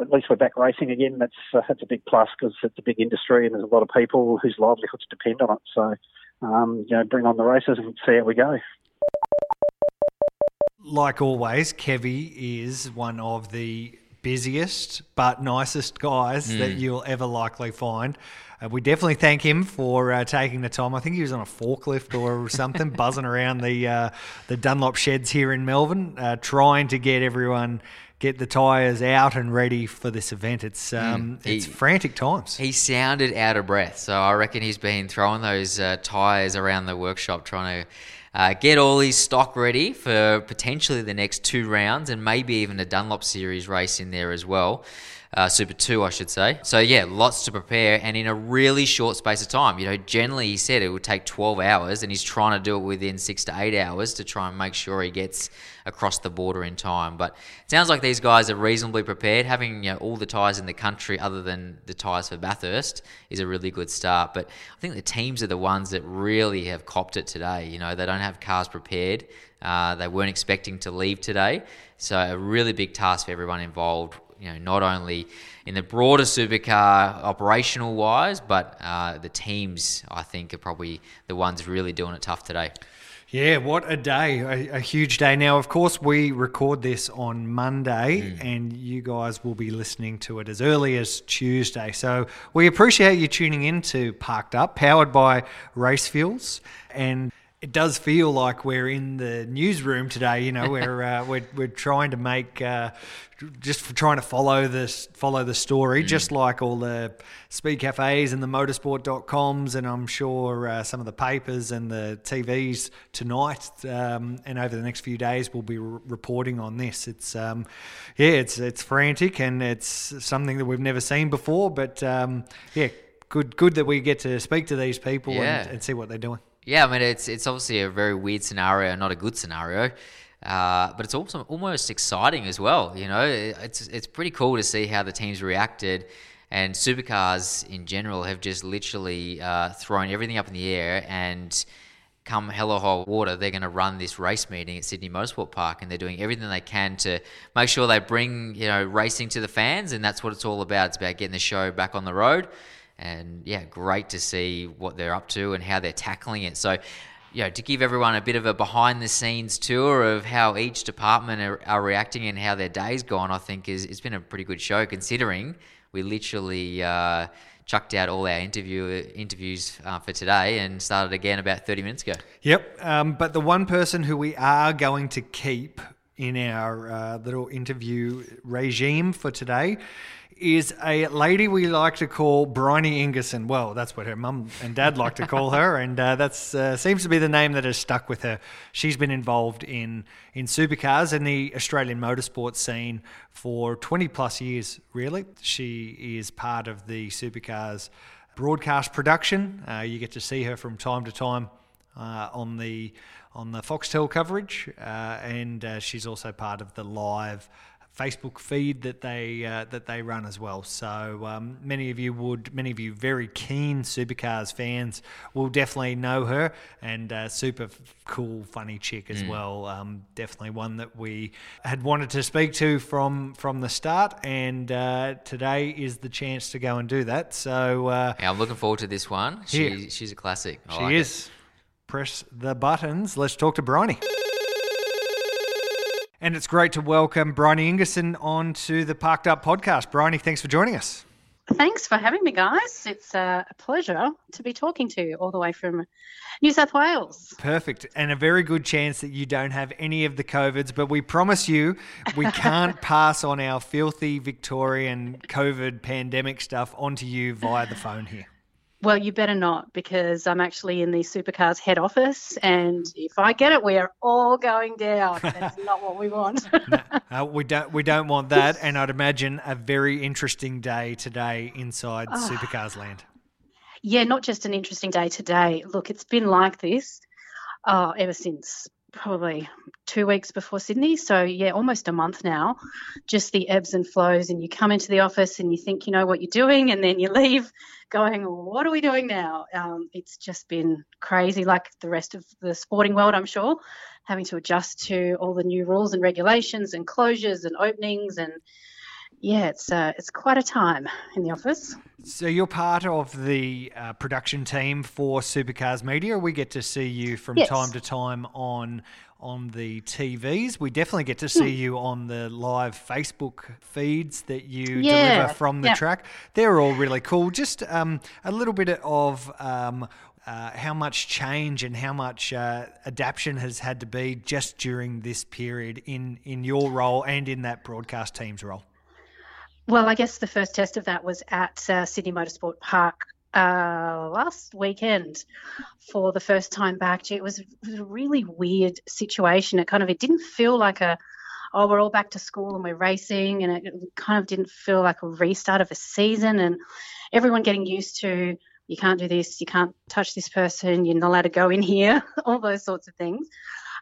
at least we're back racing again. That's uh, that's a big plus because it's a big industry and there's a lot of people whose livelihoods depend on it. So, um, you know, bring on the races and see how we go. Like always, Kevy is one of the busiest but nicest guys mm. that you'll ever likely find. Uh, we definitely thank him for uh, taking the time. I think he was on a forklift or something, buzzing around the uh, the Dunlop sheds here in Melbourne, uh, trying to get everyone get the tyres out and ready for this event. It's hmm. um, mm, he, it's frantic times. He sounded out of breath, so I reckon he's been throwing those uh, tyres around the workshop trying to. Uh, get all his stock ready for potentially the next two rounds and maybe even a Dunlop Series race in there as well uh, Super 2, I should say. So, yeah, lots to prepare and in a really short space of time. You know, generally he said it would take 12 hours and he's trying to do it within six to eight hours to try and make sure he gets across the border in time. But sounds like these guys are reasonably prepared. Having you know, all the tyres in the country other than the tyres for Bathurst is a really good start. But I think the teams are the ones that really have copped it today. You know, they don't have cars prepared. Uh, they weren't expecting to leave today. So, a really big task for everyone involved you know, not only in the broader supercar operational wise, but uh, the teams, I think, are probably the ones really doing it tough today. Yeah, what a day. A, a, huge day. Now, of course, we record this on Monday, mm. and you guys will be listening to it as early as Tuesday. So we appreciate you tuning in to Parked Up, powered by Race Fuels. And it does feel like we're in the newsroom today. You know, we're uh, we're we're trying to make uh, just trying to follow this follow the story, mm. just like all the speed cafes and the motorsport.coms, and I'm sure uh, some of the papers and the TVs tonight um, and over the next few days will be re- reporting on this. It's um, yeah, it's it's frantic and it's something that we've never seen before, but um, yeah, good good that we get to speak to these people yeah. and, and see what they're doing. Yeah, I mean it's it's obviously a very weird scenario, not a good scenario, uh, but it's also almost exciting as well. You know, it's it's pretty cool to see how the teams reacted, and supercars in general have just literally uh, thrown everything up in the air and. Come hell or high water, they're going to run this race meeting at Sydney Motorsport Park, and they're doing everything they can to make sure they bring you know racing to the fans, and that's what it's all about. It's about getting the show back on the road and yeah, great to see what they're up to and how they're tackling it. So, you know, to give everyone a bit of a behind the scenes tour of how each department are, are reacting and how their day's gone, I think is it's been a pretty good show considering we literally uh, chucked out all our interview interviews uh, for today and started again about 30 minutes ago. Yep, um, but the one person who we are going to keep in our uh, little interview regime for today is a lady we like to call Bryony Ingerson. Well, that's what her mum and dad like to call her, and uh, that uh, seems to be the name that has stuck with her. She's been involved in in supercars and the Australian motorsport scene for 20 plus years, really. She is part of the supercars broadcast production. Uh, you get to see her from time to time uh, on the on the Foxtel coverage, uh, and uh, she's also part of the live Facebook feed that they uh, that they run as well. So um, many of you would, many of you very keen supercars fans will definitely know her, and uh, super cool, funny chick as mm. well. Um, definitely one that we had wanted to speak to from from the start, and uh, today is the chance to go and do that. So uh, yeah, I'm looking forward to this one. She, she's a classic. I she like is. It. Press the buttons. Let's talk to Bryony. And it's great to welcome Bryony Ingerson onto the Parked Up podcast. Bryony, thanks for joining us. Thanks for having me, guys. It's uh, a pleasure to be talking to you all the way from New South Wales. Perfect. And a very good chance that you don't have any of the COVIDs, but we promise you we can't pass on our filthy Victorian COVID pandemic stuff onto you via the phone here. Well, you better not because I'm actually in the supercars head office, and if I get it, we are all going down. That's not what we want. no, uh, we don't. We don't want that. And I'd imagine a very interesting day today inside oh. supercars land. Yeah, not just an interesting day today. Look, it's been like this uh, ever since probably two weeks before Sydney. So, yeah, almost a month now. Just the ebbs and flows. And you come into the office and you think you know what you're doing, and then you leave going, What are we doing now? Um, it's just been crazy, like the rest of the sporting world, I'm sure, having to adjust to all the new rules and regulations and closures and openings and yeah, it's uh, it's quite a time in the office. So you're part of the uh, production team for Supercars Media. We get to see you from yes. time to time on on the TVs. We definitely get to see mm. you on the live Facebook feeds that you yeah. deliver from the yeah. track. They're all really cool. Just um, a little bit of um, uh, how much change and how much uh, adaptation has had to be just during this period in in your role and in that broadcast team's role. Well, I guess the first test of that was at uh, Sydney Motorsport Park uh, last weekend for the first time back. It was, it was, a really weird situation. It kind of it didn't feel like a oh we're all back to school and we're racing, and it kind of didn't feel like a restart of a season, and everyone getting used to you can't do this, you can't touch this person, you're not allowed to go in here, all those sorts of things.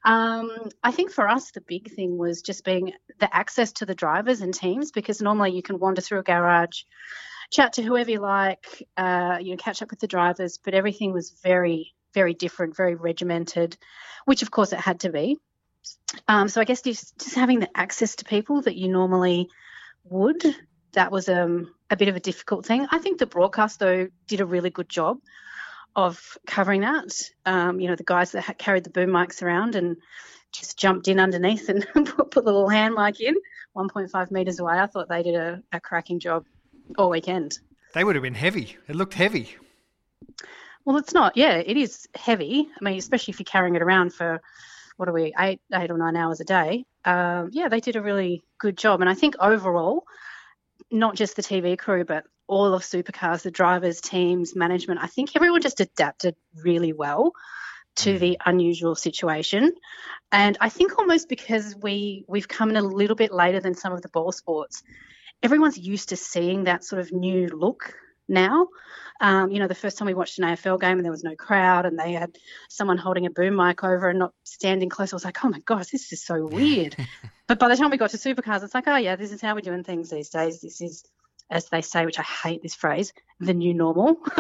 Um, I think for us, the big thing was just being the access to the drivers and teams because normally you can wander through a garage, chat to whoever you like, uh, you know, catch up with the drivers, but everything was very, very different, very regimented, which of course it had to be. Um, so I guess just, just having the access to people that you normally would, that was um, a bit of a difficult thing. I think the broadcast, though, did a really good job of covering that. Um, you know, the guys that carried the boom mics around and just jumped in underneath and put, put the little hand mic in 1.5 meters away. I thought they did a, a cracking job all weekend. They would have been heavy. It looked heavy. Well, it's not. Yeah, it is heavy. I mean, especially if you're carrying it around for what are we eight, eight or nine hours a day. Um, yeah, they did a really good job, and I think overall, not just the TV crew, but all of supercars, the drivers, teams, management, I think everyone just adapted really well to the mm. unusual situation. And I think almost because we we've come in a little bit later than some of the ball sports, everyone's used to seeing that sort of new look now. Um, you know, the first time we watched an AFL game and there was no crowd and they had someone holding a boom mic over and not standing close, I was like, oh my gosh, this is so weird. but by the time we got to supercars, it's like, oh yeah, this is how we're doing things these days. This is, as they say, which I hate this phrase, the new normal.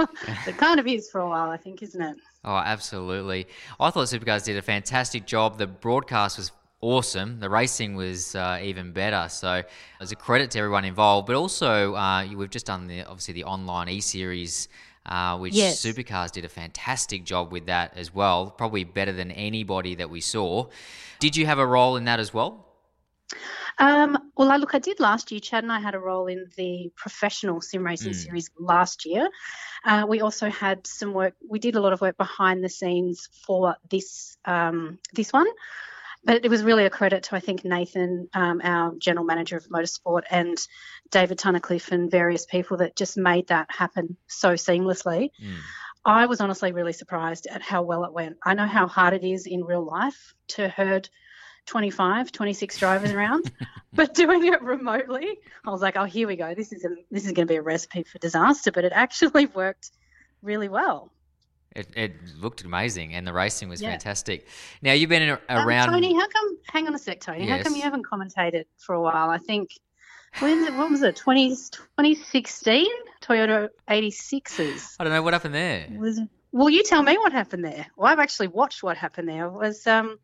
it kind of is for a while, I think, isn't it? Oh, absolutely. I thought Supercars did a fantastic job. The broadcast was awesome. The racing was uh, even better. So it was a credit to everyone involved. But also, uh, we've just done the obviously the online e series. Uh, which Yes. Supercars did a fantastic job with that as well, probably better than anybody that we saw. Did you have a role in that as well? Um, well, I look, I did last year. Chad and I had a role in the professional sim racing Mm. series last year. Uh, we also had some work. We did a lot of work behind the scenes for this um, this one, but it was really a credit to I think Nathan, um, our general manager of motorsport, and David Tunnicliffe and various people that just made that happen so seamlessly. Mm. I was honestly really surprised at how well it went. I know how hard it is in real life to herd 25, 26 drivers around, but doing it remotely, I was like, oh, here we go. This is a, this is going to be a recipe for disaster, but it actually worked really well. It, it looked amazing, and the racing was Yeah. fantastic. Now you've been in, Um, around. Tony, how come? Hang on a sec, Tony. How come you haven't commentated for a while? I think when what was it? 20, 2016 Toyota 86s. I don't know what happened there. Was well, you tell me what happened there. Well, I've actually watched what happened there. It was um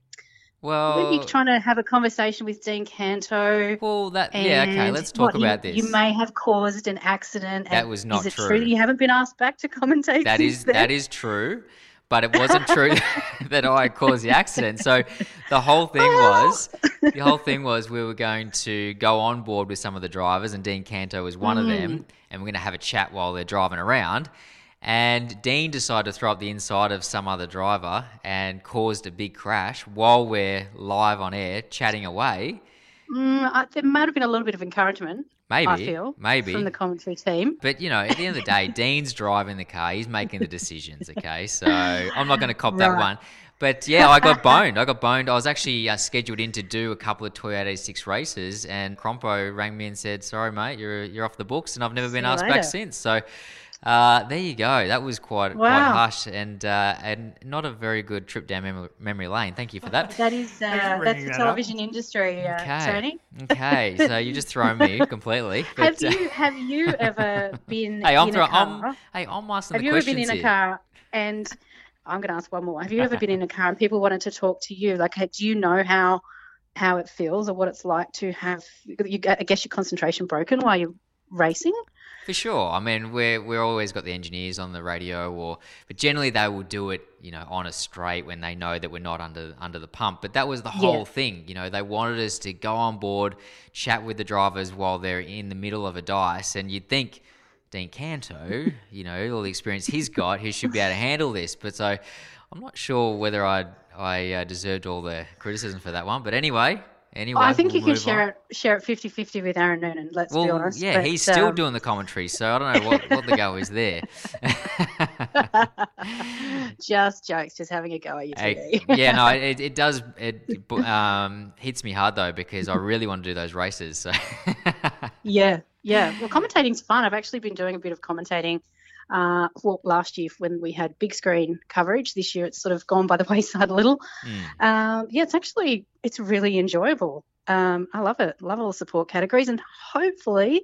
Well, maybe trying to have a conversation with Dean Canto. well, that yeah, okay. Let's talk what you- about this. You may have caused an accident. That and was not is true. true. you haven't been asked back to commentate? That is then? that is true, but it wasn't true that I caused the accident. So the whole thing was the whole thing was we were going to go on board with some of the drivers, and Dean Canto was one of Mm. them, and we're going to have a chat while they're driving around. And Dean decided to throw up the inside of some other driver and caused a big crash while we're live on air chatting away. Mm, I, there might have been a little bit of encouragement. Maybe, I feel maybe. from the commentary team. But you know, at the end of the day, Dean's driving the car. He's making the decisions. Okay, so I'm not going to cop that one. But yeah, I got boned. I got boned. I was actually uh, scheduled in to do a couple of Toyota 86 races, and Crompo rang me and said, "Sorry, mate, you're you're off the books," and I've never been asked later. back since. So. Uh, there you go. That was quite quite harsh and uh, and not a very good trip down memory, memory lane. Thank you for that. That is uh, that's the that up. television industry, uh, Okay. Tony. Okay, so you just thrown me completely. Have But, uh, you have you ever been hey, I'm in throwing. a car? I'm, hey, I'm asking have the you ever been in a here. car and I'm going to ask one more. Have you ever been in a car and people wanted to talk to you? Like, do you know how how it feels or what it's like to have? You, I guess your concentration broken while you're racing. For sure. I mean, we're we're always got the engineers on the radio, or but generally they will do it, you know, on a straight when they know that we're not under under the pump. But that was the whole Yeah. thing. You know, they wanted us to go on board, chat with the drivers while they're in the middle of a dice, and you'd think. Dean Canto, you know, all the experience he's got, he should be able to handle this. But so, I'm not sure whether I I uh, deserved all the criticism for that one. But anyway, anyway, I think we'll you can share on. it share it 50-50 with Aaron Noonan. Let's be honest. yeah, But, he's still um, doing the commentary, so I don't know what, what the go is there. just jokes, just having a go at you. Yeah, no, it, it does. It um, hits me hard though because I really want to do those races. So Yeah, yeah. Well, commentating's fun. I've actually been doing a bit of commentating. Uh, well, last year when we had big screen coverage, this year it's sort of gone by the wayside a little. Mm. Um, yeah, it's actually it's really enjoyable. Um, I love it. Love all the support categories, and hopefully,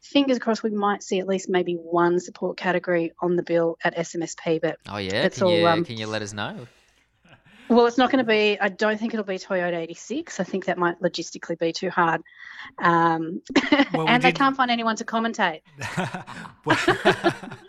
fingers crossed, we might see at least maybe one support category on the bill at SMSP. But oh yeah, can all, you um, can you let us know? Well, it's not going to be. I don't think it'll be Toyota 86. I think that might logistically be too hard. Um, Well, we and they did- can't find anyone to commentate.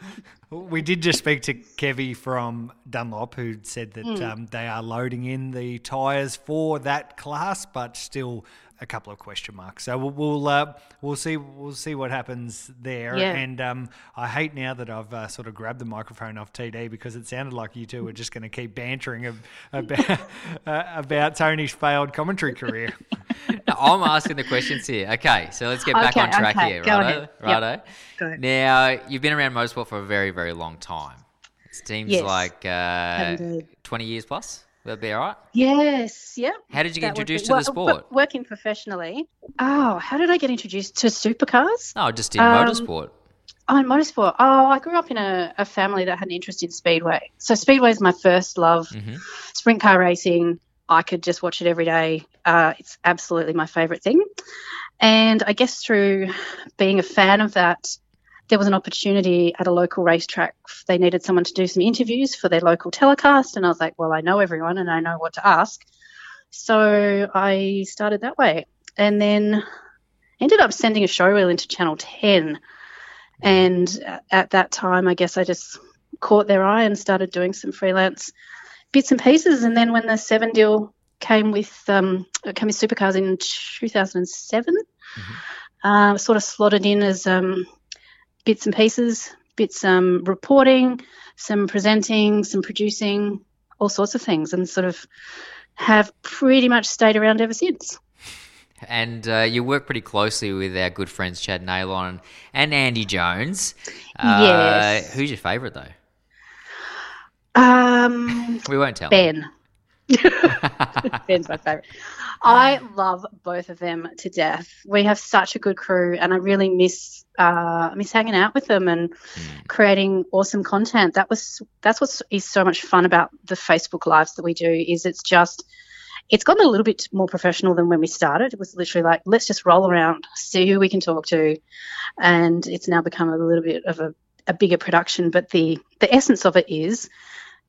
we did just speak to Kevy from Dunlop, who said that Hmm. um, they are loading in the tyres for that class, but still a couple of question marks. So we'll we'll, uh, we'll see we'll see what happens there. Yeah. And um, I hate now that I've uh, sort of grabbed the microphone off TD because it sounded like you two were just going to keep bantering ab- about uh, about Tony's failed commentary career. No, I'm asking the questions here. Okay, so let's get back Okay, on track okay, here, go righto? ahead. Yep. Now you've been around motorsport for a very very long time. It seems Yes, like uh, 20 years plus. That be all right? Yes, yep. How did you get That be- introduced to the sport? wo- Working professionally. Oh, how did I get introduced to supercars? Oh, just in Um, motorsport. Oh, in motorsport. Oh, I grew up in a, a family that had an interest in speedway. So speedway is my first love. Mhm. Sprint car racing. I could just watch it every day. Uh, it's absolutely my favourite thing. And I guess through being a fan of that, there was an opportunity at a local racetrack. They needed someone to do some interviews for their local telecast, and I was like, "Well, I know everyone, and I know what to ask." So I started that way, and then ended up sending a show reel into Channel Ten. And at that time, I guess I just caught their eye and started doing some freelance bits and pieces. And then when the Seven deal came with um, came with Supercars in 2007, uh, sort of slotted in as um, bits and pieces, bits um, reporting, some presenting, some producing, all sorts of things, and sort of have pretty much stayed around ever since. And uh, you work pretty closely with our good friends Chad Neylon and Andy Jones. Uh, Yes. Who's your favourite though? Um, We won't tell. Ben. Ben's my favorite. I love both of them to death. We have such a good crew, and I really miss uh, miss hanging out with them and creating awesome content. That was that's what is so much fun about the Facebook lives that we do. Is it's just it's gotten a little bit more professional than when we started. It was literally like let's just roll around, see who we can talk to, and it's now become a little bit of a, a bigger production. But the the essence of it is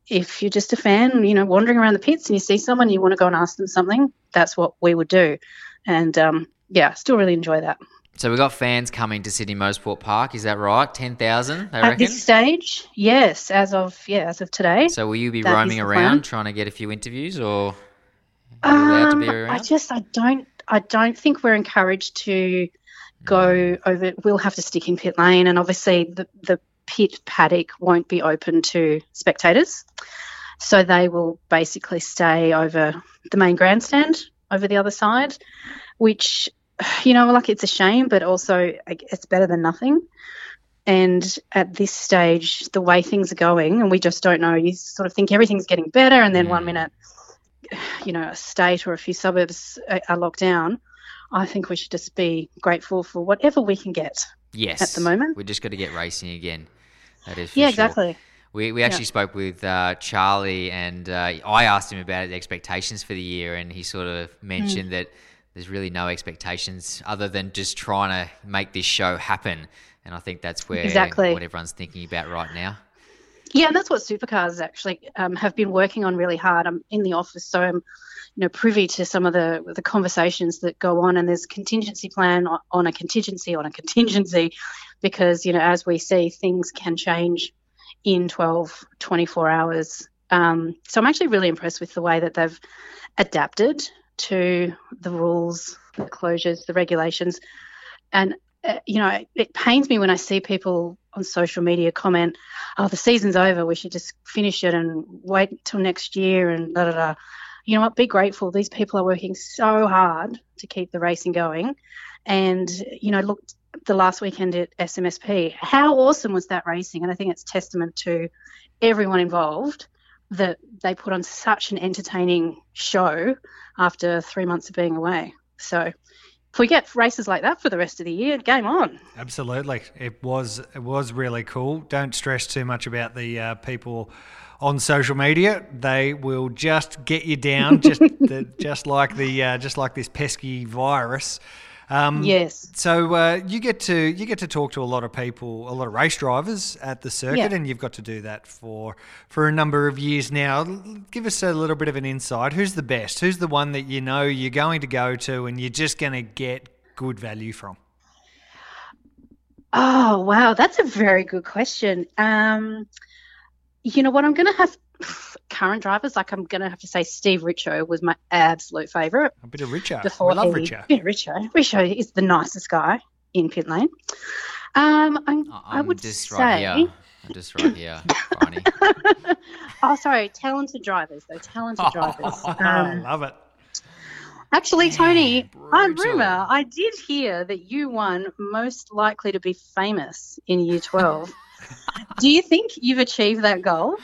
if you're just a fan, you know, wandering around the pits and you see someone, you want to go and ask them something, that's what we would do. And um, yeah, still really enjoy that. So we've got fans coming to Sydney Motorsport Park. Is that right? Ten thousand, I reckon. At reckon. this stage, yes, as of yeah, as of today. So will you be roaming around plan. trying to get a few interviews, or are you allowed to be Um, around? I just I don't I don't think we're encouraged to go over. We'll have to stick in pit lane, and obviously the the pit paddock won't be open to spectators, so they will basically stay over the main grandstand over the other side, which you know like it's a shame, but also it's better than nothing. And at this stage, the way things are going, and we just don't know, you sort of think everything's getting better, and then one Mm. minute you know, a state or a few suburbs are, are locked down, I think we should just be grateful for whatever we can get. yes. at the moment. we're just got to get racing again. That is yeah, sure. exactly. We, we actually spoke with uh, Charlie, and uh, I asked him about the expectations for the year, and he sort of Hmm. mentioned that there's really no expectations other than just trying to make this show happen. And I think that's where Exactly. what everyone's thinking about right now. Yeah, and that's what supercars actually um, have been working on really hard. I'm in the office, so I'm, you know, privy to some of the the conversations that go on, and there's contingency plan on, a contingency on a contingency, because you know, as we see, things can change in 12, 24 hours. Um, so I'm actually really impressed with the way that they've adapted to the rules, the closures, the regulations, and uh, you know, it, it pains me when I see people on social media comment, "Oh, the season's over. We should just finish it and wait till next year." And da da da. You know what? Be grateful. These people are working so hard to keep the racing going, and you know, look, the last weekend at SMSP, how awesome was that racing? And I think it's testament to everyone involved that they put on such an entertaining show after three months of being away. So if we get races like that for the rest of the year, game on. Absolutely, it was it was really cool. Don't stress too much about the uh, people on social media. They will just get you down, just the, just like the uh, just like this pesky virus. Um, Yes. So uh, you get to you get to talk to a lot of people, a lot of race drivers at the circuit, Yeah. and you've got to do that for for a number of years now. Give us a little bit of an insight. Who's the best? Who's the one that you know you're going to go to, and you're just going to get good value from? Oh wow, that's a very good question. Um, you know what? I'm gonna have current drivers. Like I'm gonna have to say Steve Richo was my absolute favourite. A bit of Richard. Before we love he, Richard. Yeah, Richo. Richo is the nicest guy in pit lane. Um, I'm, I- I I'm would just say. right here. I'm just right here, Barney. oh, sorry, talented drivers though. Talented drivers. I Um, love it. Actually, Tony, on brutal. rumor, I did hear that you won most likely to be famous in year 12. Do you think you've achieved that goal?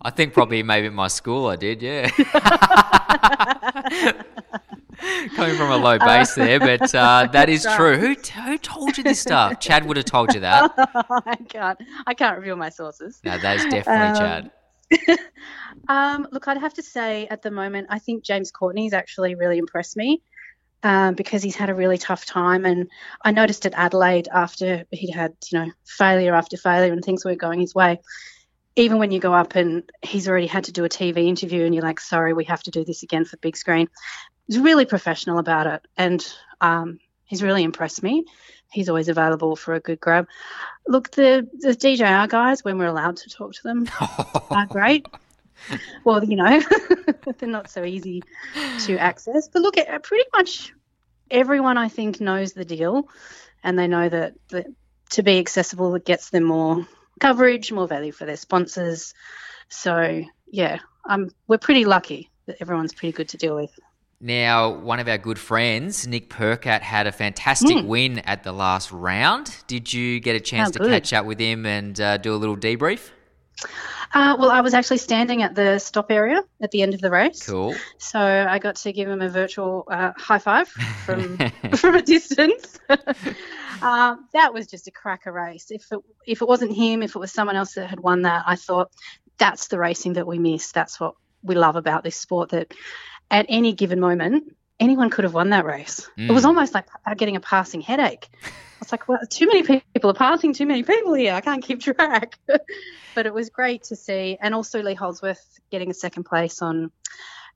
I think probably maybe at my school I did, yeah. Coming from a low base there, but uh, that is true. Who, who told you this stuff? Chad would have told you that. I can't. I can't reveal my sources. No, that is definitely Um, Chad. Um, look, I'd have to say at the moment, I think James Courtney's actually really impressed me um, because he's had a really tough time. And I noticed at Adelaide after he'd had, you know, failure after failure and things weren't going his way. Even when you go up and he's already had to do a TV interview and you're like, sorry, we have to do this again for big screen. He's really professional about it. And um, he's really impressed me. He's always available for a good grab. Look, the, the DJR guys, when we're allowed to talk to them, are great. Well, you know, they're not so easy to access. But look, uh, pretty much everyone I think knows the deal, and they know that, that to be accessible, it gets them more coverage, more value for their sponsors. So yeah, um, we're pretty lucky that everyone's pretty good to deal with. Now, one of our good friends, Nick Percat, had a fantastic Mm. win at the last round. Did you get a chance Oh, to good. catch up with him and uh, do a little debrief? Uh, well, I was actually standing at the stop area at the end of the race. Cool. So I got to give him a virtual uh, high five from from a distance. um, that was just a cracker race. If it if it wasn't him, if it was someone else that had won that, I thought that's the racing that we miss. That's what we love about this sport. That at any given moment, anyone could have won that race. It was Mm. almost like uh, getting a passing headache. I was like, well, too many people are passing, too many people here. I can't keep track. but it was great to see. And also Lee Holdsworth getting a second place on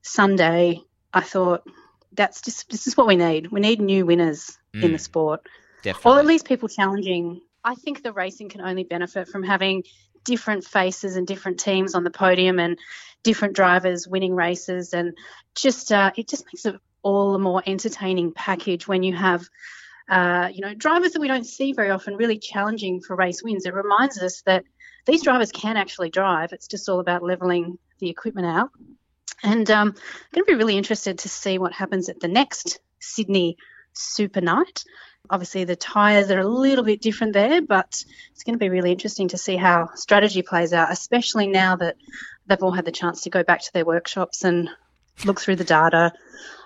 Sunday. I thought that's just this is what we need. We need new winners in Mm. the sport, Definitely. or at least people challenging. I think the racing can only benefit from having different faces and different teams on the podium and different drivers winning races, and just uh, it just makes it all a more entertaining package when you have. Uh, you know, drivers that we don't see very often really challenging for race wins. It reminds us that these drivers can actually drive. It's just all about leveling the equipment out. And um, I'm going to be really interested to see what happens at the next Sydney Super Night. Obviously, the tyres are a little bit different there, but it's going to be really interesting to see how strategy plays out, especially now that they've all had the chance to go back to their workshops and look through the data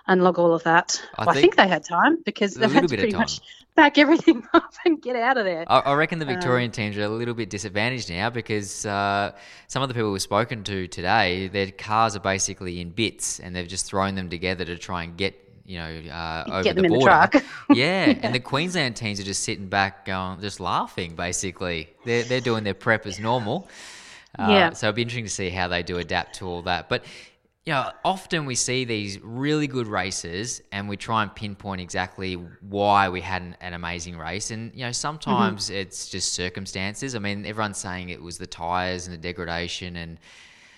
and log all of that. I Well, I think- think they had time because they've had to pretty much back everything up and get out of there. I, I reckon the Um, Victorian teams are a little bit disadvantaged now because uh, some of the people we've spoken to today, their cars are basically in bits and they've just thrown them together to try and get you know uh, over Get the them in the border. truck. yeah, and the Queensland teams are just sitting back, going, just laughing. Basically, they're they're doing their prep as normal. Uh, Yeah. So it'll be interesting to see how they do adapt to all that. But you know, often we see these really good races and we try and pinpoint exactly why we had an, an amazing race. And, you know, sometimes it's just circumstances. I mean, everyone's saying it was the tyres and the degradation and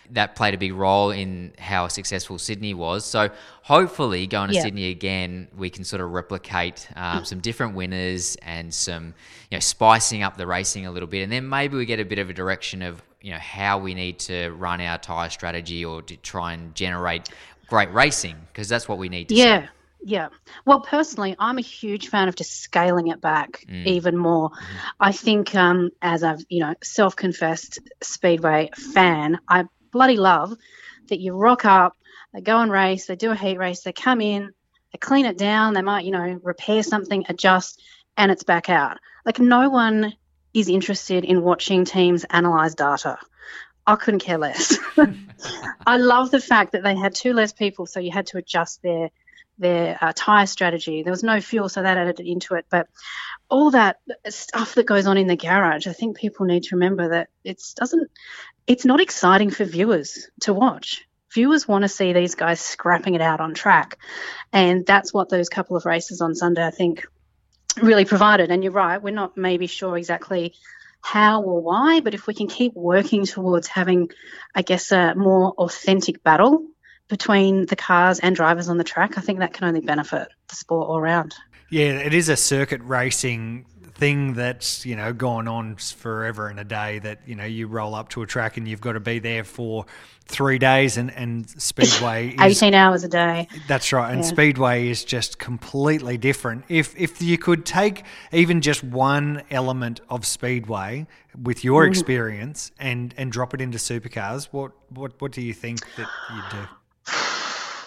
that played a big role in how successful Sydney was. So hopefully, going to Yeah. Sydney again, we can sort of replicate um, some different winners and some, you know, spicing up the racing a little bit, and then maybe we get a bit of a direction of you know how we need to run our tire strategy or to try and generate great racing because that's what we need to see. Yeah, yeah. Well, personally, I'm a huge fan of just scaling it back Mm. even more. I think, um, as I've you know self-confessed speedway fan, I bloody love that you rock up, they go and race, they do a heat race, they come in, they clean it down, they might you know repair something, adjust, and it's back out. Like no one is interested in watching teams analyze data. I couldn't care less. I love the fact that they had two less people, so you had to adjust their their uh, tire strategy. There was no fuel, so that added into it. But all that stuff that goes on in the garage, I think people need to remember that it's doesn't. It's not exciting for viewers to watch. Viewers want to see these guys scrapping it out on track, and that's what those couple of races on Sunday, I think, really provided. And you're right, we're not maybe sure exactly how or why, but if we can keep working towards having, I guess, a more authentic battle between the cars and drivers on the track, I think that can only benefit the sport all around. Yeah, it is a circuit racing thing that's you know gone on forever and a day. That you know you roll up to a track and you've got to be there for three days, and and speedway is 18 hours a day. That's right, and Yeah. speedway is just completely different. If if you could take even just one element of speedway with your Mm-hmm. experience and and drop it into supercars, what what what do you think that you'd do?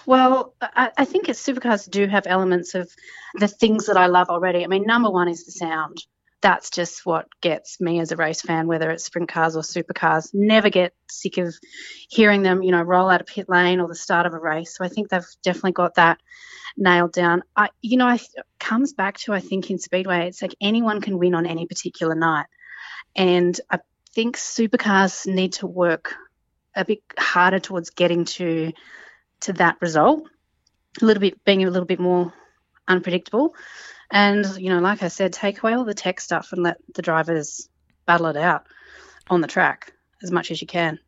Well, I, I think supercars do have elements of the things that I love already. I mean, number one is the sound. That's just what gets me as a race fan, whether it's sprint cars or supercars. Never get sick of hearing them, you know, roll out of pit lane or the start of a race. So I think they've definitely got that nailed down. I, you know, it comes back to I think in speedway, it's like anyone can win on any particular night, and I think supercars need to work a bit harder towards getting to to that result. A little bit being a little bit more unpredictable, and you know, like I said, take away all the tech stuff and let the drivers battle it out on the track as much as you can.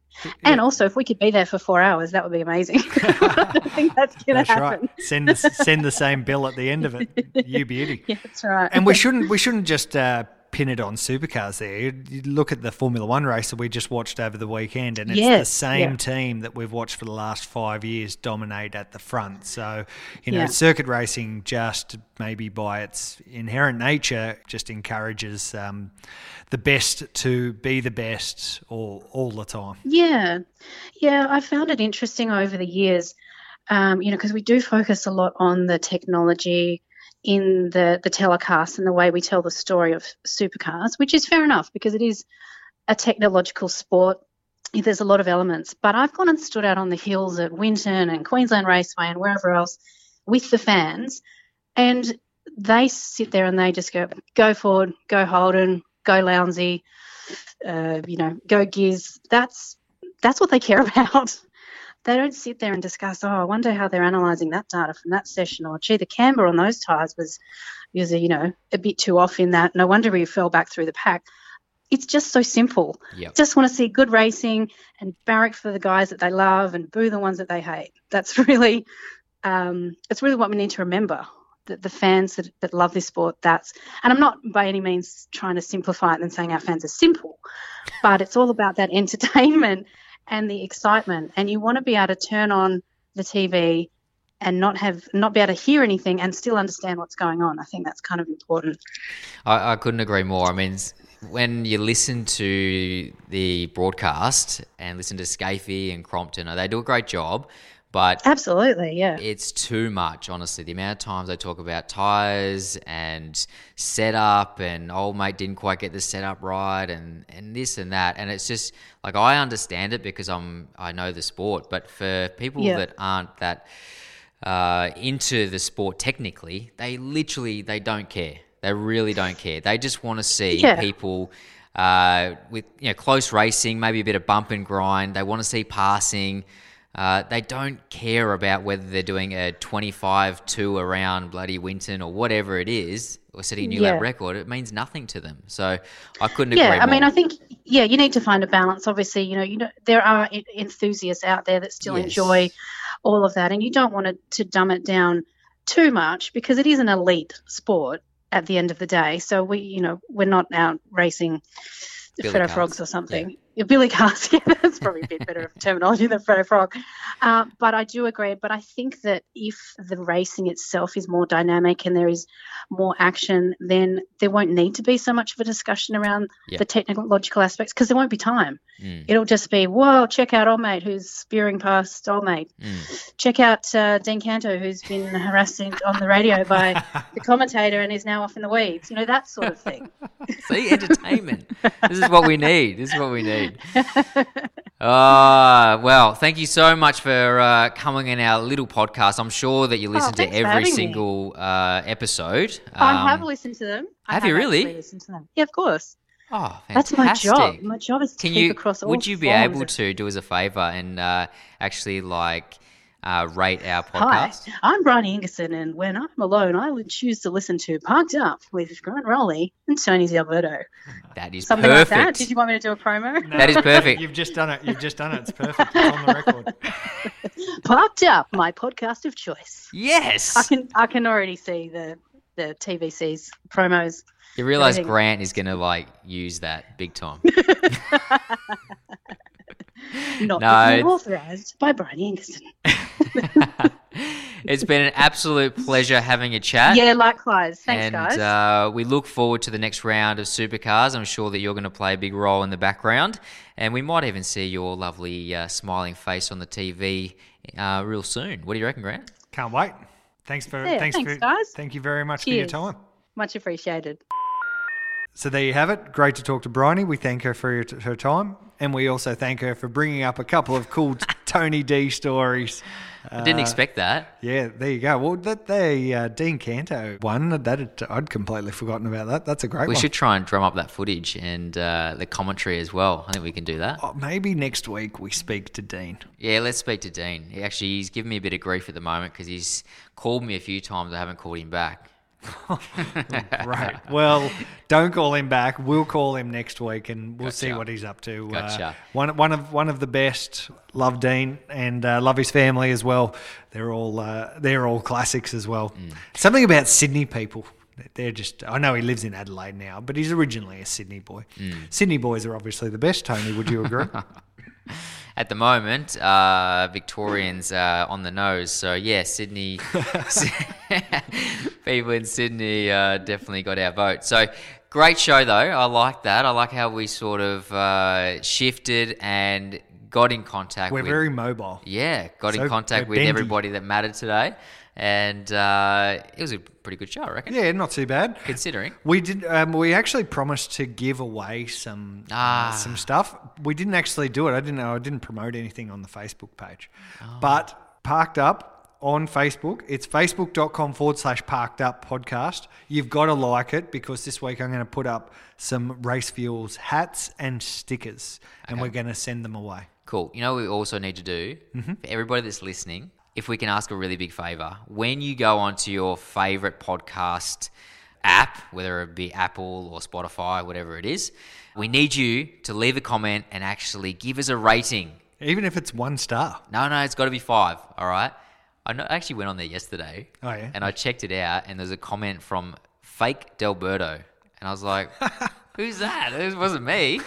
And also, if we could be there for four hours, that would be amazing. I think that's going to happen. right. Send the, send the same bill at the end of it. You beauty. Yeah, that's right. And we shouldn't we shouldn't just uh, pin it on supercars. There, you look at the Formula One race that we just watched over the weekend, and it's the same yeah. team that we've watched for the last five years dominate at the front. So, you know, Yeah. circuit racing just maybe by its inherent nature just encourages um, the best to be the best all all the time. Yeah, yeah, I found it interesting over the years, um, you know, because we do focus a lot on the technology in the the telecast and the way we tell the story of supercars, which is fair enough because it is a technological sport. There's a lot of elements, but I've gone and stood out on the hills at Winton and Queensland Raceway and wherever else with the fans, and they sit there and they just go, "Go Ford, go Holden, go Lowndesy." uh, you know, go gears. That's that's what they care about. They don't sit there and discuss. Oh, I wonder how they're analysing that data from that session, or gee, the camber on those tyres was was you know a bit too off in that. No wonder he fell back through the pack. It's just so simple. Yep. Just want to see good racing and barrack for the guys that they love and boo the ones that they hate. That's really um, that's really what we need to remember. That the fans that, that love this sport, that's and I'm not by any means trying to simplify it and saying our fans are simple, but it's all about that entertainment and the excitement. And you want to be able to turn on the TV and not have not be able to hear anything and still understand what's going on. I think that's kind of important. I, I couldn't agree more. I mean, when you listen to the broadcast and listen to Skaifey and Crompton, they do a great job, but Absolutely, yeah. it's too much, honestly. The amount of times they talk about tires and setup, and old mate didn't quite get the setup right, and, and this and that, and it's just like I understand it because I'm I know the sport, but for people Yeah. that aren't that uh, into the sport technically, they literally they don't care. They really don't care. They just want to see Yeah. people uh, with you know close racing, maybe a bit of bump and grind. They want to see passing. Uh, they don't care about whether they're doing a 25-2 around bloody Winton or whatever it is, or setting a new lap Yeah. record. It means nothing to them. So I couldn't agree Yeah, I mean. I think yeah, you need to find a balance. Obviously, you know, you know, there are enthusiasts out there that still Yes. enjoy all of that, and you don't want to, to dumb it down too much because it is an elite sport at the end of the day. So we, you know, we're not out racing Billy frogs or something. Yeah, Billy yeah, that's probably a bit better terminology than Freddo frog. Uh, but I do agree. But I think that if the racing itself is more dynamic and there is more action, then there won't need to be so much of a discussion around Yeah. the technological aspects because there won't be time. Mm, It'll just be, whoa, check out old mate who's spearing past old mate. mm. Check out uh, Dean Canto who's been harassed on the radio by the commentator and is now off in the weeds. You know, that sort of thing. See, entertainment. this is what we need. This is what we need. Uh, well, thank you so much for uh, coming in our little podcast. I'm sure that you listen to Oh, for every single uh, episode. I have Um, listened to them. I have you really? listened to them. Yeah, of course. Oh, That's my job. My job is to Can keep you? across all Would you be able to do us a favor and uh, actually like uh, rate our Hi, podcast? I'm Bryony Ingerson, and when I'm alone, I would choose to listen to Parked Up with Grant Rowley and Tony D'Alberto. That is Something perfect. like that. Did you want me to do a promo? That is perfect. You've just done it. You've just done it. It's perfect. It's on the record. Parked Up, my podcast of choice. Yes, I Yes. can I can already see the the TVC's promos. You realize. Grant is going to like use that big time. Not No, no, authorized by Bryony Ingerson. it's been an absolute pleasure having a chat. Yeah, likewise. Thanks, and guys. Uh, we look forward to the next round of supercars. I'm sure that you're going to play a big role in the background, and we might even see your lovely uh, smiling face on the TV uh, real soon. What do you reckon, Grant? Can't wait. Thanks for Yeah, thanks, thanks, for guys. thank you very much Cheers. for your time. Much appreciated. So there you have it. Great to talk to Bryony. We thank her for her, her time, and we also thank her for bringing up a couple of cool Tony D stories. I didn't expect that. Yeah, there you go. Well, that the uh, Dean Canto one that I'd completely forgotten about that. That's a great We one. should try and drum up that footage and uh, the commentary as well. I think we can do that. Oh, maybe next week we speak to Dean. Yeah, let's speak to Dean. He actually, he's giving me a bit of grief at the moment because he's called me a few times. I haven't called him back. Right. Well, don't call him back. We'll call him next week, and we'll see what he's up to. Uh, one one of one of the best. Love Dean and uh, love his family as well. They're all uh, they're all classics as well. Mm. Something about Sydney people. They're just. I know he lives in Adelaide now, but he's originally a Sydney boy. Mm. Sydney boys are obviously the best. Tony, would you agree? At the moment, uh, Victorians uh, on the nose. So yeah, Sydney people in Sydney uh, definitely got our vote. So great show though. I like that. I like how we sort of uh, shifted and got in contact. We're with, very mobile. yeah, got So in contact with bendy. everybody that mattered today, and uh, it was a pretty good show, I reckon. Yeah, not too bad. Considering. We did. Um, we actually promised to give away some uh, Ah. some stuff. We didn't actually do it. I didn't know. I didn't promote anything on the Facebook page. But parked up on Facebook. It's facebook.com forward slash parked up podcast. You've got to like it because this week I'm going to put up some Race Fuels hats and stickers, and we're going to send them away. Cool. You know what we also need to do Mm-hmm. for everybody that's listening, if we can ask a really big favor, when you go onto your favorite podcast app, whether it be Apple or Spotify, whatever it is, we need you to leave a comment and actually give us a rating. Even if it's one star. No, no, it's got to be five. All right. I know, I actually went on there yesterday. Oh, yeah? And I checked it out, and there's a comment from Fake Delberto, and I was like, "Who's that? It wasn't me.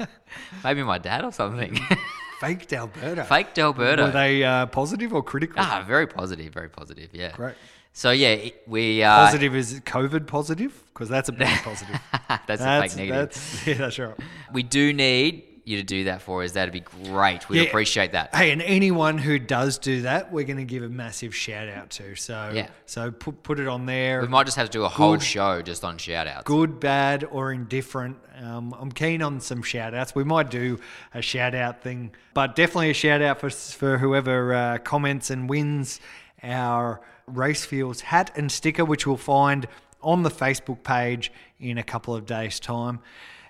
Maybe my dad or something." Fake Delberto. Fake Delberto. Were they uh, positive or critical? Ah, very positive, very positive. Yeah. Great. So yeah, it- we uh, Positive is COVID positive? Because that's a big positive. that's, a fake negative. that's yeah, that's right. We do need you to do that for us. That'd be great. We'd Yeah. appreciate that. Hey, and anyone who does do that, we're going to give a massive shout out to. So Yeah. so put put it on there. We might just have to do a whole show just on shout outs. Good, bad, or indifferent. Um, I'm keen on some shout outs. We might do a shout out thing, but definitely a shout out for, for whoever uh, comments and wins our Race Fuels hat and sticker, which we'll find on the Facebook page in a couple of days' time.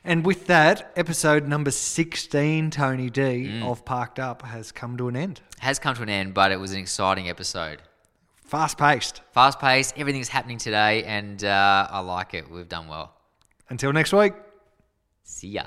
And with that, episode number 16, Tony D, Mm. of Parked Up, has come to an end. Has come to an end, but it was an exciting episode. Fast paced. Fast paced, everything's happening today, and uh, I like it. We've done well. Until next week. See ya.